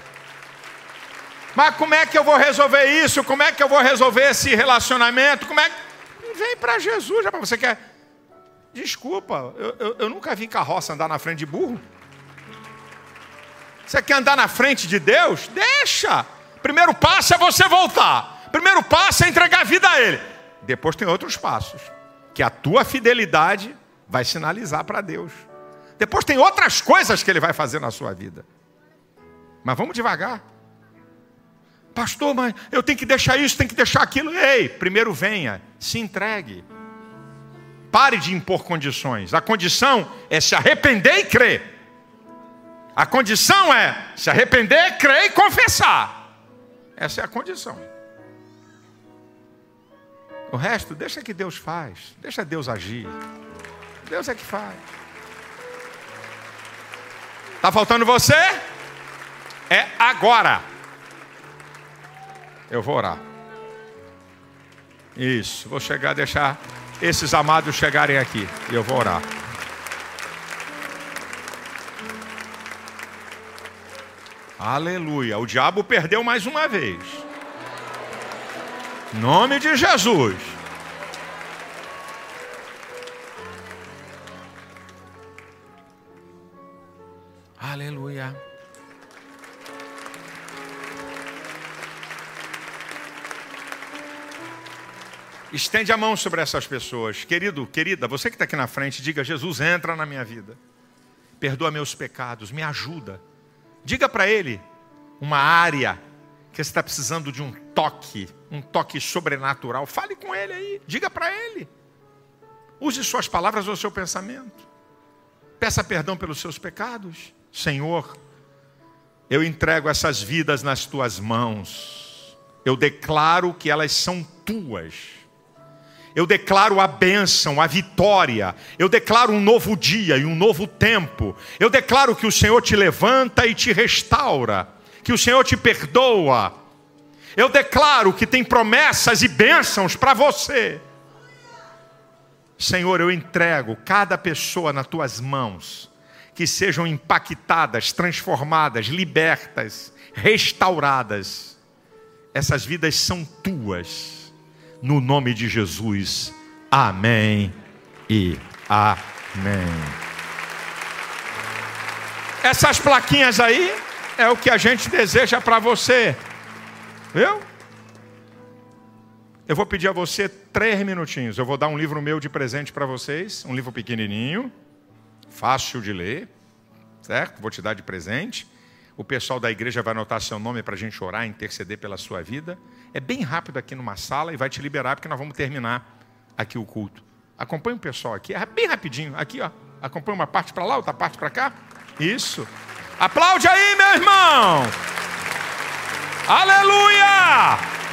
[SPEAKER 1] Mas como é que eu vou resolver isso? Como é que eu vou resolver esse relacionamento? Como é que. Vem para Jesus, já você quer. Desculpa, eu, eu, eu nunca vi carroça andar na frente de burro. Você quer andar na frente de Deus? Deixa. Primeiro passo é você voltar. Primeiro passo é entregar a vida a Ele. Depois tem outros passos. Que a tua fidelidade vai sinalizar para Deus. Depois tem outras coisas que Ele vai fazer na sua vida. Mas vamos devagar. Pastor, mas eu tenho que deixar isso, tenho que deixar aquilo. Ei, primeiro venha, se entregue. Pare de impor condições. A condição é se arrepender e crer. A condição é se arrepender, crer e confessar. Essa é a condição. O resto, deixa que Deus faz. Deixa Deus agir. Deus é que faz. Está faltando você? É agora. Eu vou orar. Isso, vou chegar, deixar esses amados chegarem aqui. E eu vou orar. Aleluia. O diabo perdeu mais uma vez. Nome de Jesus. Aleluia. Estende a mão sobre essas pessoas. Querido, querida, você que está aqui na frente, diga: Jesus, entra na minha vida. Perdoa meus pecados, me ajuda. Diga para Ele uma área que você está precisando de um toque, um toque sobrenatural. Fale com Ele aí, diga para Ele. Use suas palavras ou seu pensamento. Peça perdão pelos seus pecados. Senhor, eu entrego essas vidas nas tuas mãos. Eu declaro que elas são tuas eu declaro a bênção, a vitória. Eu declaro um novo dia e um novo tempo. Eu declaro que o Senhor te levanta e te restaura, que o Senhor te perdoa. Eu declaro que tem promessas e bênçãos para você. Senhor, eu entrego cada pessoa nas tuas mãos, que sejam impactadas, transformadas, libertas, restauradas. Essas vidas são tuas no nome de Jesus. Amém e amém. Essas plaquinhas aí é o que a gente deseja para você. Viu? Eu vou pedir a você três minutinhos. Eu vou dar um livro meu de presente para vocês, um livro pequenininho, fácil de ler, certo? Vou te dar de presente. O pessoal da igreja vai anotar seu nome para a gente orar, interceder pela sua vida. É bem rápido aqui numa sala e vai te liberar, porque nós vamos terminar aqui o culto. Acompanhe o pessoal aqui, é bem rapidinho. Aqui, ó. Acompanha uma parte para lá, outra parte para cá. Isso. Aplaude aí, meu irmão. Aleluia!